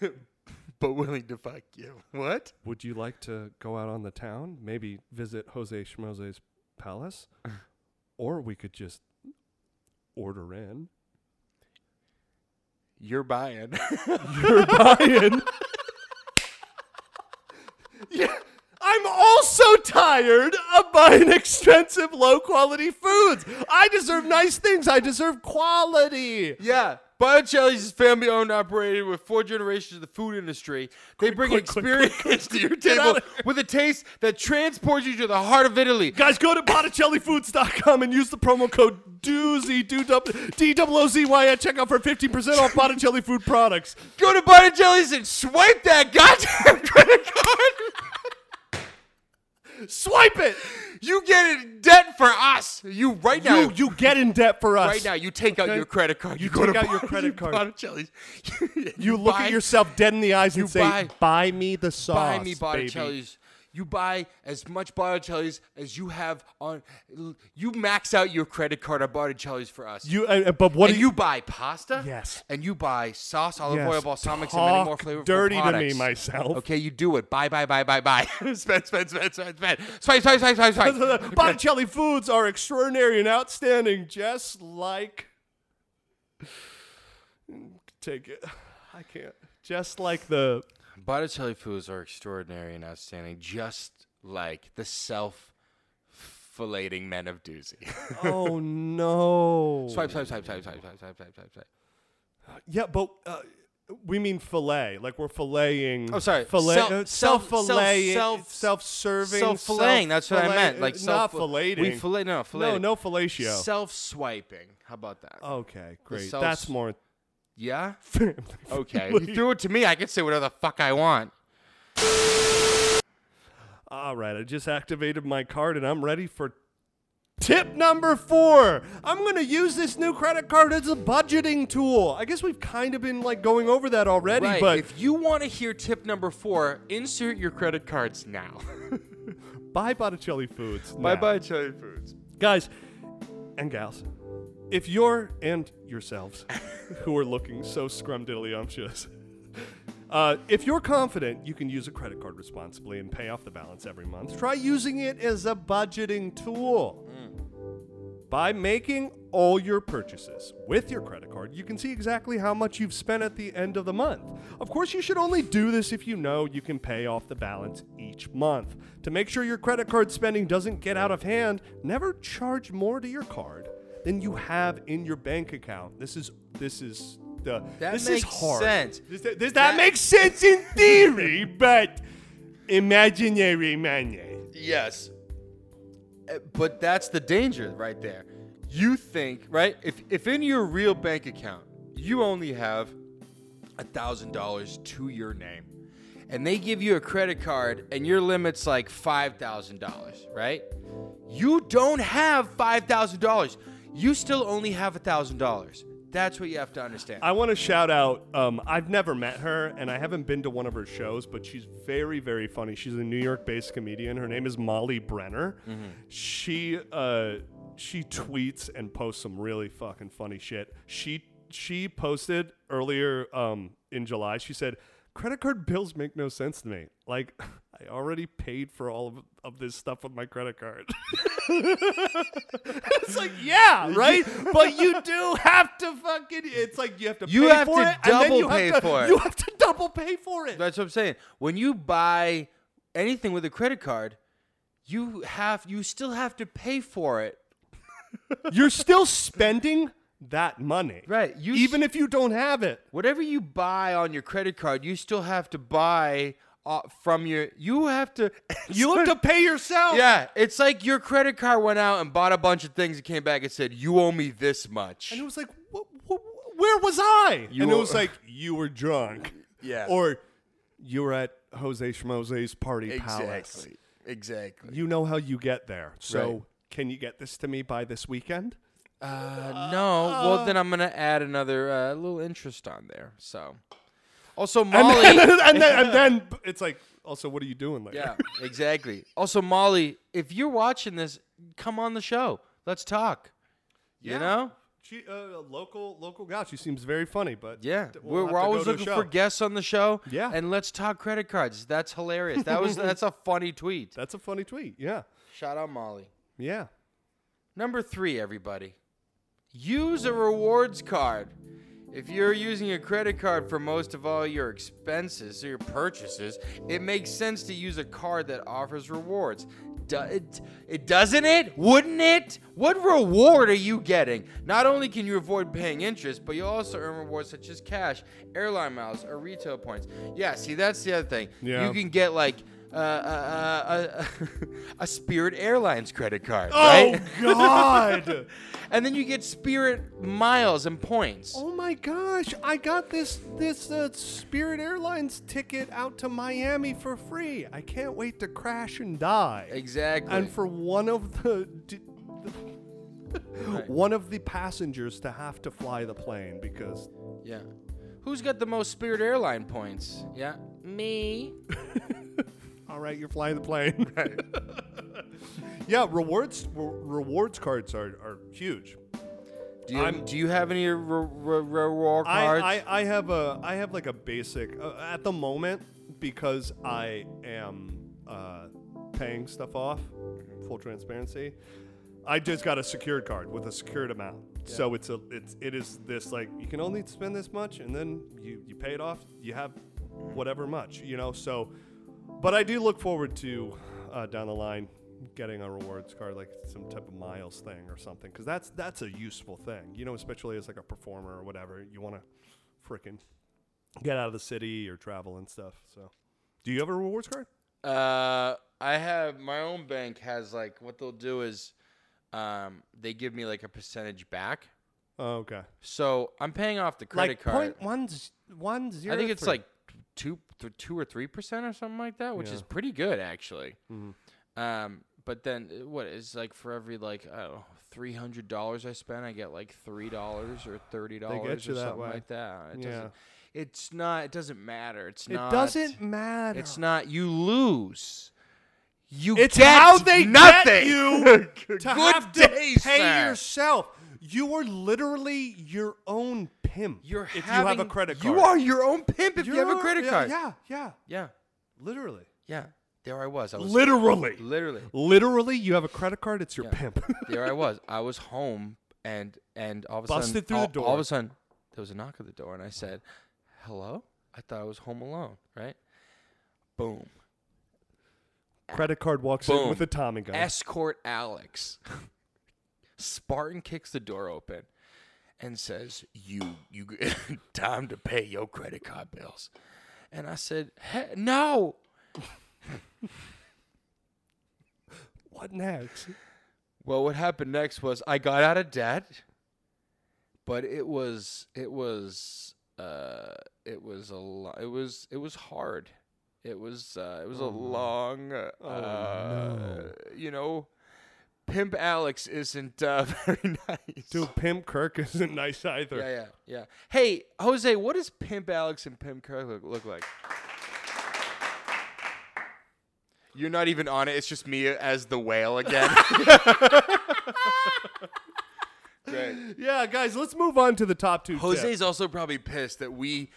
but willing to fuck you. What? Would you like to go out on the town? Maybe visit Jose Schmose's palace? or we could just order in. You're buying. You're buying. yeah. I'm also tired of buying expensive, low quality foods. I deserve nice things. I deserve quality. Yeah. Botticelli's is family owned, and operated with four generations of the food industry. They bring quick, quick, experience to your table with a taste that transports you to the heart of Italy. Guys, go to BotticelliFoods.com and use the promo code DOOZY, D-O-O-Z-Y at checkout for 15% off Botticelli food products. Go to Botticelli's and swipe that goddamn credit card. Swipe it. You get in debt for us. You right now. You, you get in debt for us. right now, you take out Okay? your credit card. You go take to out your credit card. Botticelli's. You look buy- at yourself dead in the eyes you and say, buy- buy me the sauce, buy me baby." Botticelli's. You buy as much Botticelli's as you have on. You max out your credit card on Botticelli's for us. You, uh, but what and do you buy pasta. Yes. And you buy sauce, olive Yes. oil, balsamics, and many more Talk flavorful dirty to me, myself. Okay, you do it. Buy, buy, buy, buy, buy. spend, spend, spend, spend, spend. Swipe, swipe, swipe, swipe, swipe. Botticelli foods are extraordinary and outstanding, just like. Take it. I can't. Just like the. Botticelli foods are extraordinary and outstanding, just like the self filleting men of Doozy. Oh no. swipe, swipe, swipe, swipe, swipe, swipe, swipe, swipe, swipe, swipe. Yeah, but uh, we mean fillet. Like we're filleting. Oh, sorry. Fillet. Self- uh, self- self- Self-serving. Self-filleting, that's what I meant. Like uh, self not filleting. We fillet no, fillet. no, no fellatio. Self swiping. How about that? okay, great. self- That's more. Yeah. Okay. You threw it to me. I can say whatever the fuck I want. All right, I just activated my card and I'm ready for Tip number four. I'm gonna use this new credit card as a budgeting tool. I guess we've kind of been like going over that already, Right. but if you want to hear tip number four, insert your credit cards now. buy Botticelli Foods. Bye now. bye, Cherry Foods. guys and gals. If you're and yourselves who are looking so scrumdiddlyumptious, uh, if you're confident you can use a credit card responsibly and pay off the balance every month, try using it as a budgeting tool. By making all your purchases with your credit card, you can see exactly how much you've spent at the end of the month. Of course, you should only do this if you know you can pay off the balance each month. To make sure your credit card spending doesn't get out of hand, never charge more to your card than you have in your bank account. This is this is the That this makes is hard. sense. This, this- that, That- makes sense in theory, but imaginary money. Yes. Uh, But that's the danger right there. You think, right? If if in your real bank account you only have a thousand dollars to your name, and they give you a credit card and your limit's like five thousand dollars, right? You don't have five thousand dollars. You still only have a thousand dollars. That's what you have to understand. I want to shout out. Um, I've never met her, and I haven't been to one of her shows, but she's very, very funny. She's a New York-based comedian. Her name is Molly Brenner. She uh, she tweets and posts some really fucking funny shit. She she posted earlier um, in July. She said, "Credit card bills make no sense to me. Like, I already paid for all of, of this stuff with my credit card." it's like, yeah, right. but you do have to fucking. It's like you have to. You pay have for to it, and then double you have pay to- for it. You have to double pay for it. That's what I'm saying. When you buy anything with a credit card, you have you still have to pay for it. You're still spending that money, Right, you even if you don't have it. Whatever you buy on your credit card, you still have to buy uh, from your. You have to. You have to pay yourself. Yeah, it's like your credit card went out and bought a bunch of things and came back and said you owe me this much. And it was like, wh- wh- where was I? You and it was like, you were drunk. Yeah. Or you were at Jose Schmose's party palace. exactly. Exactly. You know how you get there. So Right. can you get this to me by this weekend? Uh, no. Well, then I'm gonna add another uh, little interest on there. So, also And Molly. then, and, then, and then it's like, also, what are you doing later? Yeah, exactly. Also, Molly, if you're watching this, come on the show. Let's talk. You know? She, uh, a local local gal. She seems very funny, but Yeah. we're we'll have we're always go to a looking for guests on the show. Yeah. And let's talk credit cards. That's hilarious. That was that's a funny tweet. That's a funny tweet. Yeah, Shout out Molly. yeah. Number three, everybody. Use a rewards card. If you're using a credit card for most of all your expenses or your purchases, it makes sense to use a card that offers rewards. Do, it, it doesn't it? Wouldn't it? What reward are you getting? Not only can you avoid paying interest, but you'll also earn rewards such as cash, airline miles, or retail points. Yeah, see, that's the other thing. Yeah. You can get like uh, uh, uh, a Spirit Airlines credit card, Oh right? God! and then you get Spirit miles and points. oh my gosh! I got this this uh, Spirit Airlines ticket out to Miami for free. I can't wait to crash and die. Exactly. And for one of the. D- One of the passengers to have to fly the plane because yeah. Who's got the most Spirit Airline points? Yeah, me. All right, you're flying the plane. Right. yeah, rewards re- rewards cards are, are huge. Do you, I'm- do you have any re- re- reward I, cards? I, I have a I have like a basic uh, at the moment because I am uh, paying stuff off. Full transparency. I just got a secured card with a secured amount. So it's a it's it is this like you can only spend this much and then you you pay it off. You have whatever much you know. So, but I do look forward to uh, down the line getting a rewards card like some type of miles thing or something because that's that's a useful thing you know especially as like a performer or whatever you want to freaking get out of the city or travel and stuff so do you have a rewards card Uh, I have my own bank has like what they'll do is, um, they give me like a percentage back. oh, okay So I'm paying off the credit like card. point one z- one zero I think it's like two, th- two or three percent or something like that, which Yeah. is pretty good actually. Mhm. Um, but then uh, what is like for every like I don't know three hundred dollars I spend, I get like three dollars or thirty dollars or something way. like that. It Yeah. doesn't. It's not. It doesn't matter. It's It not. It doesn't matter. It's not. You lose. You It's get how they nothing. get you to Good have to day, pay sir. yourself. You are literally your own pimp. You're if you have a credit card. You are your own pimp if you have a credit yeah, card. Yeah, yeah, Yeah. literally. Yeah. There I was. I was Literally. literally. Literally, you have a credit card. It's your Yeah. pimp. there I was. I was home and and all of a Busted sudden through the door. all of a sudden there was a knock at the door and I said, "Hello?" I thought I was home alone, right? Boom. credit card walks in with a Tommy gun. Escort Alex. Spartan kicks the door open and says, "You you time to pay your credit card bills." And I said, hey, "No." what next? Well, what happened next was I got out of debt, but it was it was uh it was a lo- it was it was hard. It was uh, it was a long uh, Oh, no. you know Pimp Alex isn't uh, very nice. Dude, Pimp Kirk isn't nice either. Yeah, yeah, yeah. Hey, Jose, what does Pimp Alex and Pimp Kirk look, look like? You're not even on it. It's just me as the whale again. Great. Yeah, guys, let's move on to the top two. tips. Jose's also probably pissed that we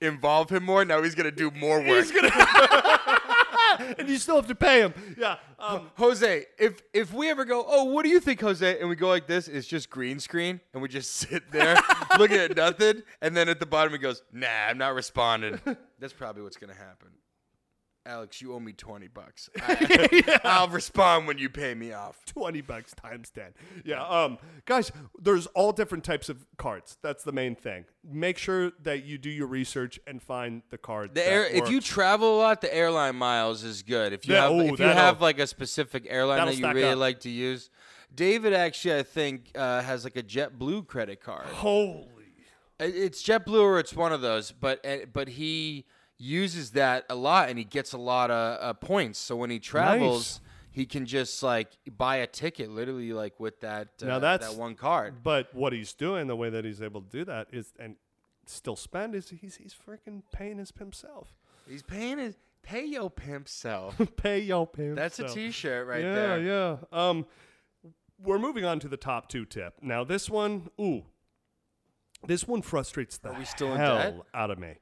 involve him more. Now he's gonna do more work. He's gonna, and you still have to pay him. Yeah. Um, Jose, if if we ever go, oh, what do you think, Jose? And we go like this, it's just green screen, and we just sit there looking at nothing, and then at the bottom he goes, nah, I'm not responding. That's probably what's gonna happen. Alex, you owe me twenty bucks. I, I'll respond when you pay me off. 20 bucks times 10. Yeah. Um, guys, there's all different types of cards. That's the main thing. Make sure that you do your research and find the card. The air, if you travel a lot, the airline miles is good. If you Yeah, have, ooh, if you have like a specific airline that'll that you stack really up. like to use, David actually, I think, uh, has like a JetBlue credit card. Holy. It- It's JetBlue or it's one of those, but uh, but he uses that a lot and he gets a lot of uh, points. So when he travels, he can just like buy a ticket, literally like with that uh, Now that's- that one card. But what he's doing, the way that he's able to do that is, and still spend, is he's, he's freaking paying his pimp self. He's paying his pay yo pimp self. Pay your pimp That's a self. T-shirt right yeah, there. Yeah, yeah. Um, we're moving on to the top two tip. Now, this one, ooh, this one frustrates the we still in hell out of me.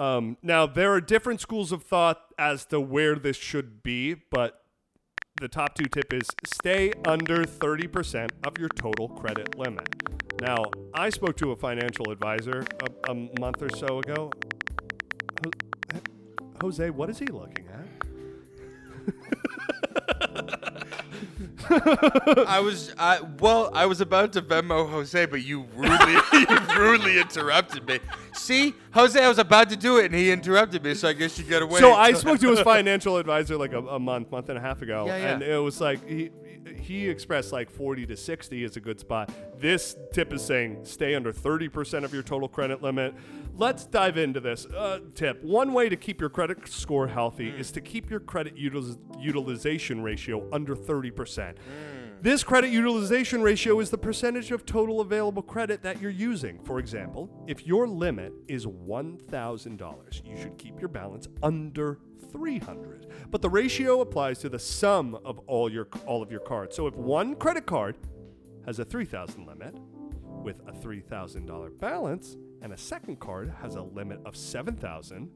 Um, now, there are different schools of thought as to where this should be, but the top two tip is stay under 30% of your total credit limit. Now, I spoke to a financial advisor a, a month or so ago. Jose, what is he looking at? I was, I well, I was about to Venmo Jose, but you rudely, you rudely interrupted me. See, Jose, I was about to do it, and he interrupted me. So I guess you got away. So I spoke to his financial advisor like a, a month, month and a half ago, Yeah, yeah. and it was like he he expressed like 40 to 60 is a good spot. This tip is saying stay under 30% of your total credit limit. Let's dive into this uh, tip. One way to keep your credit score healthy is to keep your credit util- utilization ratio under 30%. This credit utilization ratio is the percentage of total available credit that you're using. For example, if your limit is $1,000, you should keep your balance under 300. But the ratio applies to the sum of all your all of your cards. So if one credit card has a 3000 limit with a $3,000 balance and a second card has a limit of 7000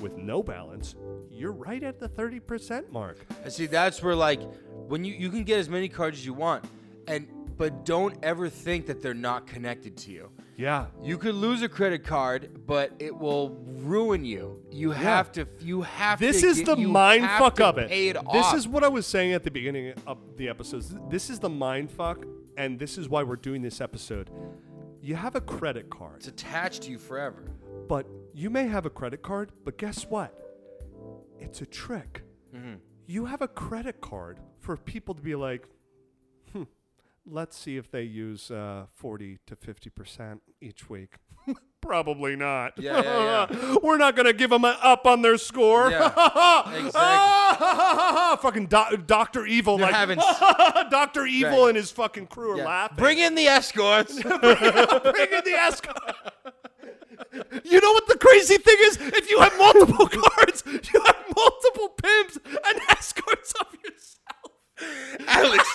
with no balance, you're right at the 30% mark. And see, that's where like when you you can get as many cards as you want, and but don't ever think that they're not connected to you. Yeah. You could lose a credit card, but it will ruin you. You have to. You have to. This to. is get- the mind fuck of it. It this off. is what I was saying at the beginning of the episodes. This is the mind fuck, and this is why we're doing this episode. You have a credit card, It's attached to you forever. but you may have a credit card, but guess what? It's a trick. Mm-hmm. You have a credit card for people to be like, let's see if they use uh, 40 to 50 percent each week. Probably not. Yeah, yeah, yeah. We're not gonna give them an up on their score. Yeah, exactly. fucking doc- Doctor Evil, They're like Doctor Evil Right. and his fucking crew are laughing. Bring in the escorts. Bring in the escorts. You know what the crazy thing is? If you have multiple cards, you have multiple pimps and escorts of yourself Alex,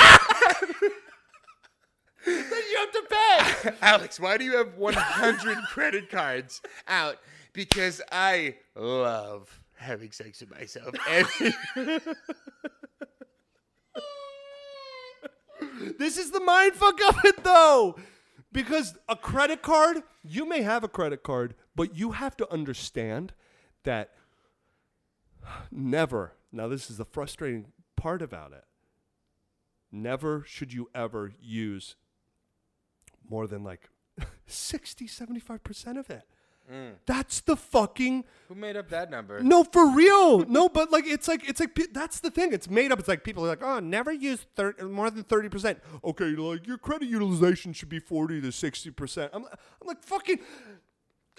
that you have to pay. Alex, why do you have 100 credit cards out? Because I love having sex with myself. Every- This is the mind fuck of it though. Because a credit card, you may have a credit card, but you have to understand that never, now this is the frustrating part about it. Never should you ever use more than like 60, 75% of it. Mm. That's the fucking Who made up that number? no, for real. No, but like it's like it's like that's the thing. It's made up. It's like people are like, oh, never use thir- more than thirty percent. Okay, like your credit utilization should be forty to sixty percent. I'm, I'm like fucking.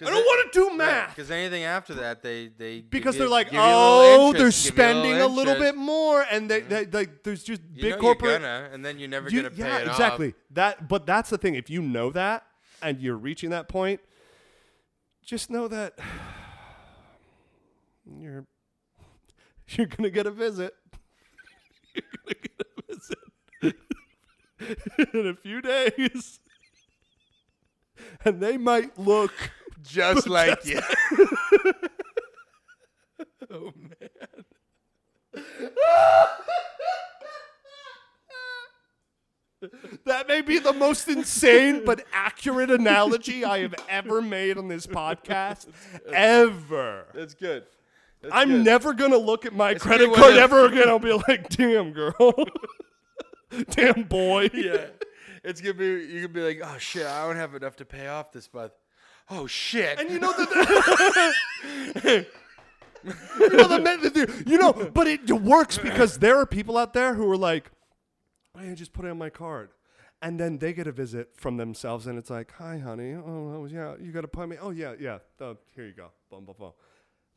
I don't want to do math Because anything after that, they they give because you- they're like, give you a little oh, they're interest, give you a little spending a little interest. bit more, and they, mm-hmm. they like there's just You big know corporate. gonna, and then you're never You- gonna pay yeah, it off. exactly. That, but that's the thing. If you know that and you're reaching that point, just know that you're you're gonna get a visit. You're gonna get a visit in a few days, and they might look. Just like you. oh man. That may be the most insane but accurate analogy I have ever made on this podcast. Ever. That's good. That's I'm good. never gonna look at my credit card ever again. I'll be like, damn girl. damn boy. Yeah. It's gonna be you could be like, oh shit, I don't have enough to pay off this month. Oh shit. And you know that you know, the, men- the- you know, but it works because there are people out there who are like, "Hey, just put it on my card," and then they get a visit from themselves, and it's like, "Hi, honey. Oh, oh yeah, you got to pay me. Oh yeah, yeah. Oh, here you go. Boom, boom, boom."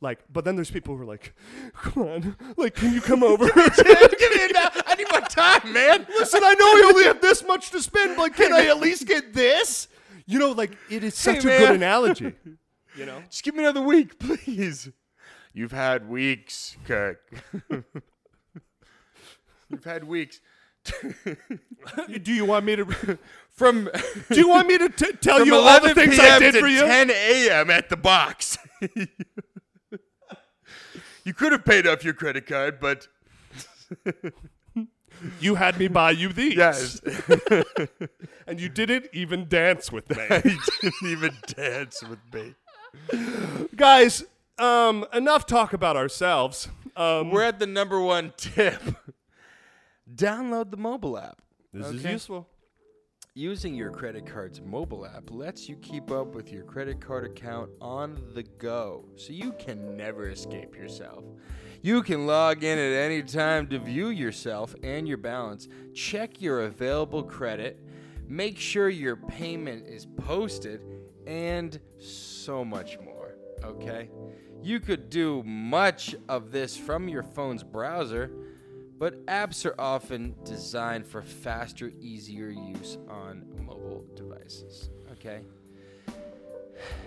Like, but then there's people who are like, "Come on, like, can you come over?" Give me now. I need more time, man. Listen, I know we only have this much to spend, but can I at least get this? You know, like it is such a man. good analogy. You know. Just give me another week, please. You've had weeks, Kirk. You've had weeks. Do you want me to? From Do you want me to t- tell you all the things p.m. I did to for you? 10 a.m. at the box. you could have paid off your credit card, but You had me buy you these. yes, And you didn't even dance with me. you didn't even dance with me. Guys, um, enough talk about ourselves. Um, We're at the number one tip. Download the mobile app. this is Okay. useful. Using your credit card's mobile app lets you keep up with your credit card account on the go, so you can never escape yourself. You can log in at any time to view yourself and your balance, check your available credit, make sure your payment is posted, and so much more. Okay? You could do much of this from your phone's browser but apps are often designed for faster, easier use on mobile devices. Okay,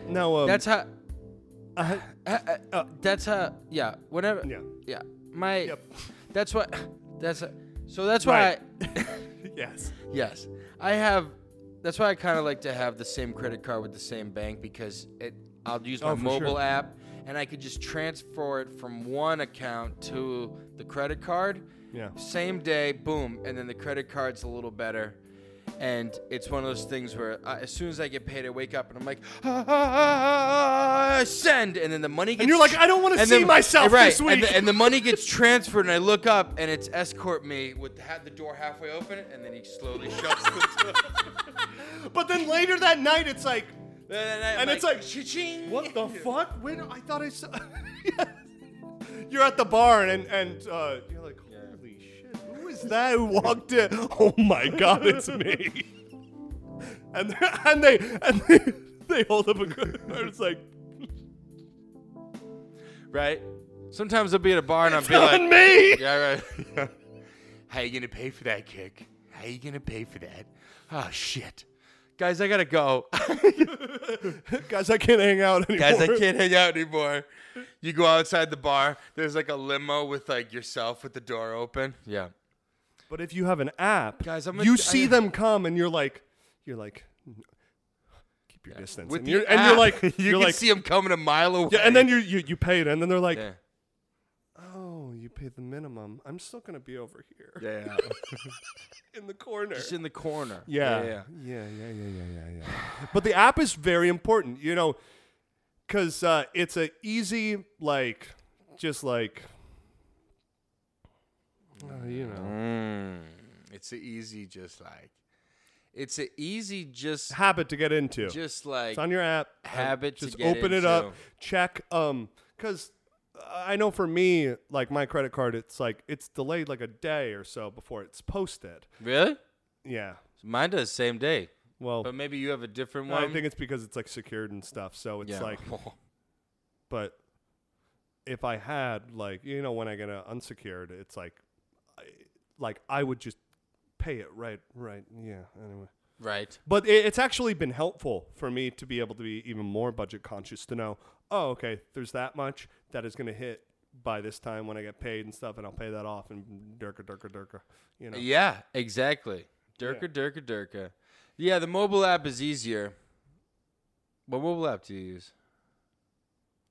Now, um, that's how. Uh, uh, uh, that's a Yeah. Whenever. yeah. Yeah. My. Yep. That's what. That's. So that's why. Right. I, Yes. yes, I have. That's why I kind of like to have the same credit card with the same bank because it. I'll use my Oh, mobile sure. app and I could just transfer it from one account to the credit card. Yeah. Same day, boom, and then the credit card's a little better. And it's one of those things where I, as soon as I get paid, I wake up and I'm like, ah, send, and then the money gets. And you're like, I don't wanna see then- myself right, this And week. the, and the money gets transferred, and I look up, and it's escort me with the, ha- the door halfway open, and then he slowly shuts the door. But then later that night, it's like, and I- I'm it's like, cha-ching. what the fuck? When I thought I saw. You're at the bar and and uh, you're like, that who walked in? Oh my God, it's me. And and they and they they hold up a credit card. It's like right? Sometimes I'll be at a bar and I'll be on like, me. yeah, right. How you gonna pay for that kick? How you gonna pay for that? Oh shit, guys, I gotta go. Guys, I can't hang out anymore. guys, I can't hang out anymore. You go outside the bar. There's like a limo with like yourself with the door open. Yeah. But if you have an app, Guys, I'm a- you I- see them come and you're like, you're like, keep your distance. With and the you're, and you're app, like, you you're can like, see them coming a mile away. yeah, and then you you you pay it, and then they're like, yeah. oh, you paid the minimum. I'm still gonna be over here Yeah. in the corner. Just in the corner. Yeah. Yeah. Yeah, yeah, yeah, yeah, yeah, yeah. but the app is very important, you know, because uh, it's a easy, like, just like, uh, you know, Mm, it's a easy, just like. It's an easy, just, habit to get into. just like. it's on your app. uh, habit to Just open it up, check. Um, because I know for me, like my credit card, it's like it's delayed like a day or so before it's posted. Really? Yeah. Mine does same day, Well, but maybe you have a different one. I think it's because it's like secured and stuff. So it's yeah. like but if I had like you know when I get a unsecured, it's like, like I would just pay it right, right, yeah. Anyway, right. but it, it's actually been helpful for me to be able to be even more budget conscious to know, oh, okay, there's that much that is going to hit by this time when I get paid and stuff, and I'll pay that off and durka durka durka, you know. Yeah, exactly. Durka, Durka, Durka. Yeah, the mobile app is easier. What mobile app do you use?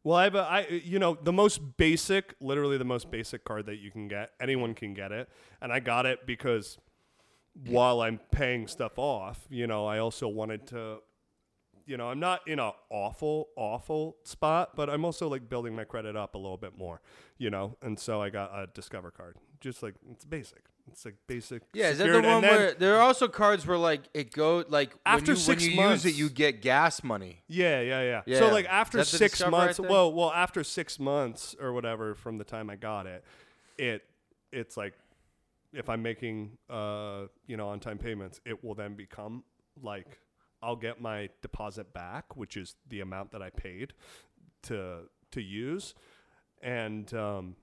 Well, I have a, I, you know, the most basic, literally the most basic card that you can get. Anyone can get it, and I got it because while I'm paying stuff off, you know, I also wanted to, you know, I'm not in a awful, awful spot, but I'm also like building my credit up a little bit more, you know, and so I got a Discover card, just like it's basic. It's like basic. Yeah, is that the secured, and one then- where there are also cards where like it go like After when you, six when you months- use it you get gas money. Yeah, yeah, yeah. Yeah. So like after Is that the six Discover months, well, well, after six months or whatever from the time I got it, it it's like if I'm making uh you know on time payments, it will then become like I'll get my deposit back, which is the amount that I paid to to use, and um,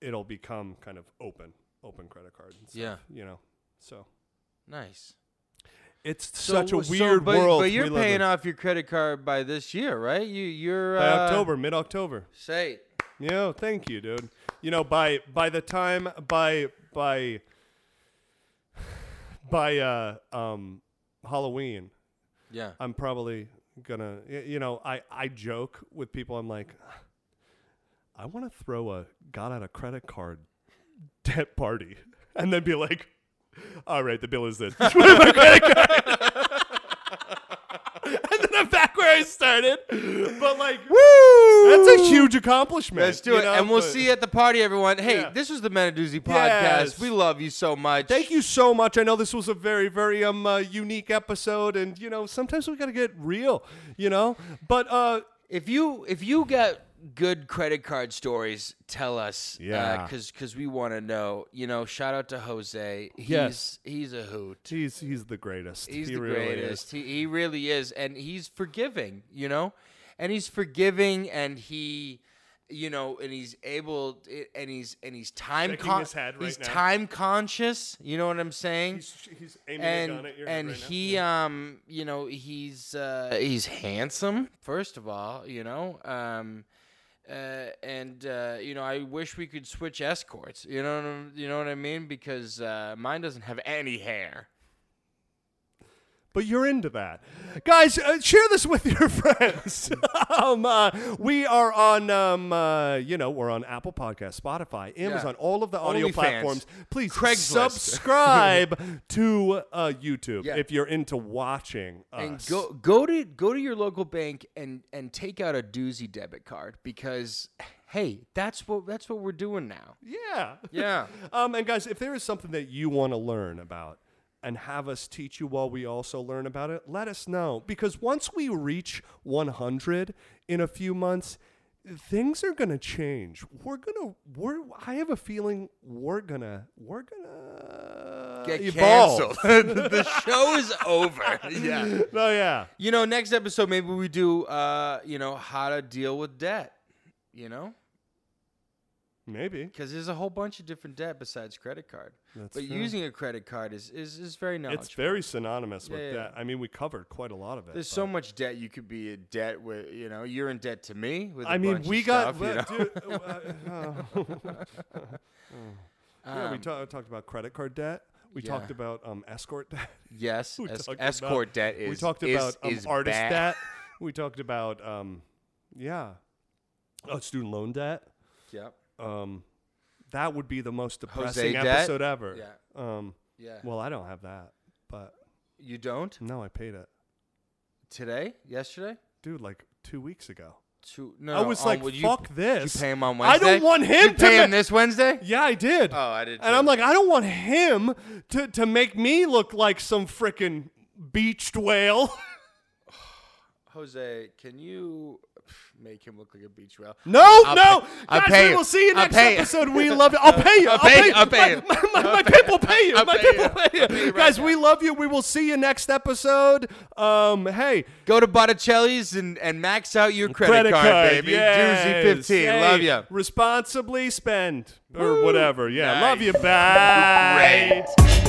it'll become kind of open open credit card. And stuff, Yeah. you know. So Nice. it's So- such a so- weird but, world. But you're live paying in. off your credit card by this year, right? You you're by uh, October, mid October. Say it. Yeah, thank you, dude. You know, by by the time by by by uh um Halloween, Yeah. I'm probably gonna you know, I I joke with people I'm like I want to throw a got out a credit card debt party and then be like all right, the bill is this. Just put in my credit card. and then I'm back where I started. But like, woo! That's a huge accomplishment. Let's do you it, know, and we'll but- see you at the party, everyone. Hey, Yeah. this was the Menadoozy podcast. Yes. We love you so much. Thank you so much. I know this was a very, very um uh, unique episode, and you know sometimes we gotta get real, you know. But uh, If you if you got good credit card stories, tell us. Yeah. because because we want to know. You know, shout out to Jose. He's Yes. he's a hoot. he's he's the greatest. He's He the really greatest. is. He, he really is, and he's forgiving. You know, and he's forgiving, and he, you know, and he's able, and he's and he's time con- right he's now. time conscious. You know what I'm saying? He's, he's aiming and a gun at your and right he um you know he's uh he's handsome first of all you know um uh, and uh, you know, I wish we could switch escorts. You know, you know what I mean? Because uh, mine doesn't have any hair. But you're into that, guys. Uh, share this with your friends. um, uh, we are on, um, uh, you know, we're on Apple Podcast, Spotify, Amazon, all of the audio OnlyFans. platforms. Please Craigslist. subscribe to uh, YouTube Yeah. if you're into watching us. And go go to go to your local bank and and take out a doozy debit card because hey, that's what that's what we're doing now. yeah, Yeah. Um, and guys, if there is something that you want to learn about and have us teach you while we also learn about it, let us know. Because once we reach 100 in a few months, things are gonna change. We're gonna we're I have a feeling we're gonna we're gonna Get evolve. canceled. the show is over. Yeah. Oh yeah. You know, next episode maybe we do uh, you know, how to deal with debt. You know? Maybe. Because there's a whole bunch of different debt besides credit card. That's but true. using a credit card is is, is very knowledgeable. It's very synonymous with Yeah, that. I mean, we covered quite a lot of it. There's so much debt you could be in debt with. You know, you're in debt to me. With I I mean, we got. Stuff, you know? dude, uh, uh, yeah, we Um, ta- talked about credit card debt. We yeah. talked about um, escort debt. yes, es- escort about- debt is. we talked is- about um, is artist bad. debt. We talked about um, yeah, oh, student loan debt. Yep. Um, that would be the most Jose depressing debt? episode ever. Yeah. Um, Yeah. well, I don't have that, but you don't no, I paid it, today? Yesterday? dude. Like two weeks ago. Two, no, I was on- like, "Fuck did this." You pay him on Wednesday. I don't want him you to pay him this Wednesday. Yeah, I did. Oh, I did. And. I'm like, I don't want him to, to make me look like some freaking beached whale. Jose, can you make him look like a beach whale? No, I'll no. pay- I'll Guys, pay we you. will see you next pay you. episode. We love you. I'll pay you. I'll pay you. I'll pay you. My, my, my people pay you. I'll my pay people you. pay you. pay you right Guys, now. we love you. We will see you next episode. Um, hey, Go to Botticelli's and, and max out your credit, card, baby. yes. Doozy 15. Hey, Love you. Responsibly spend or whatever. Yeah, love you. Bye. Great.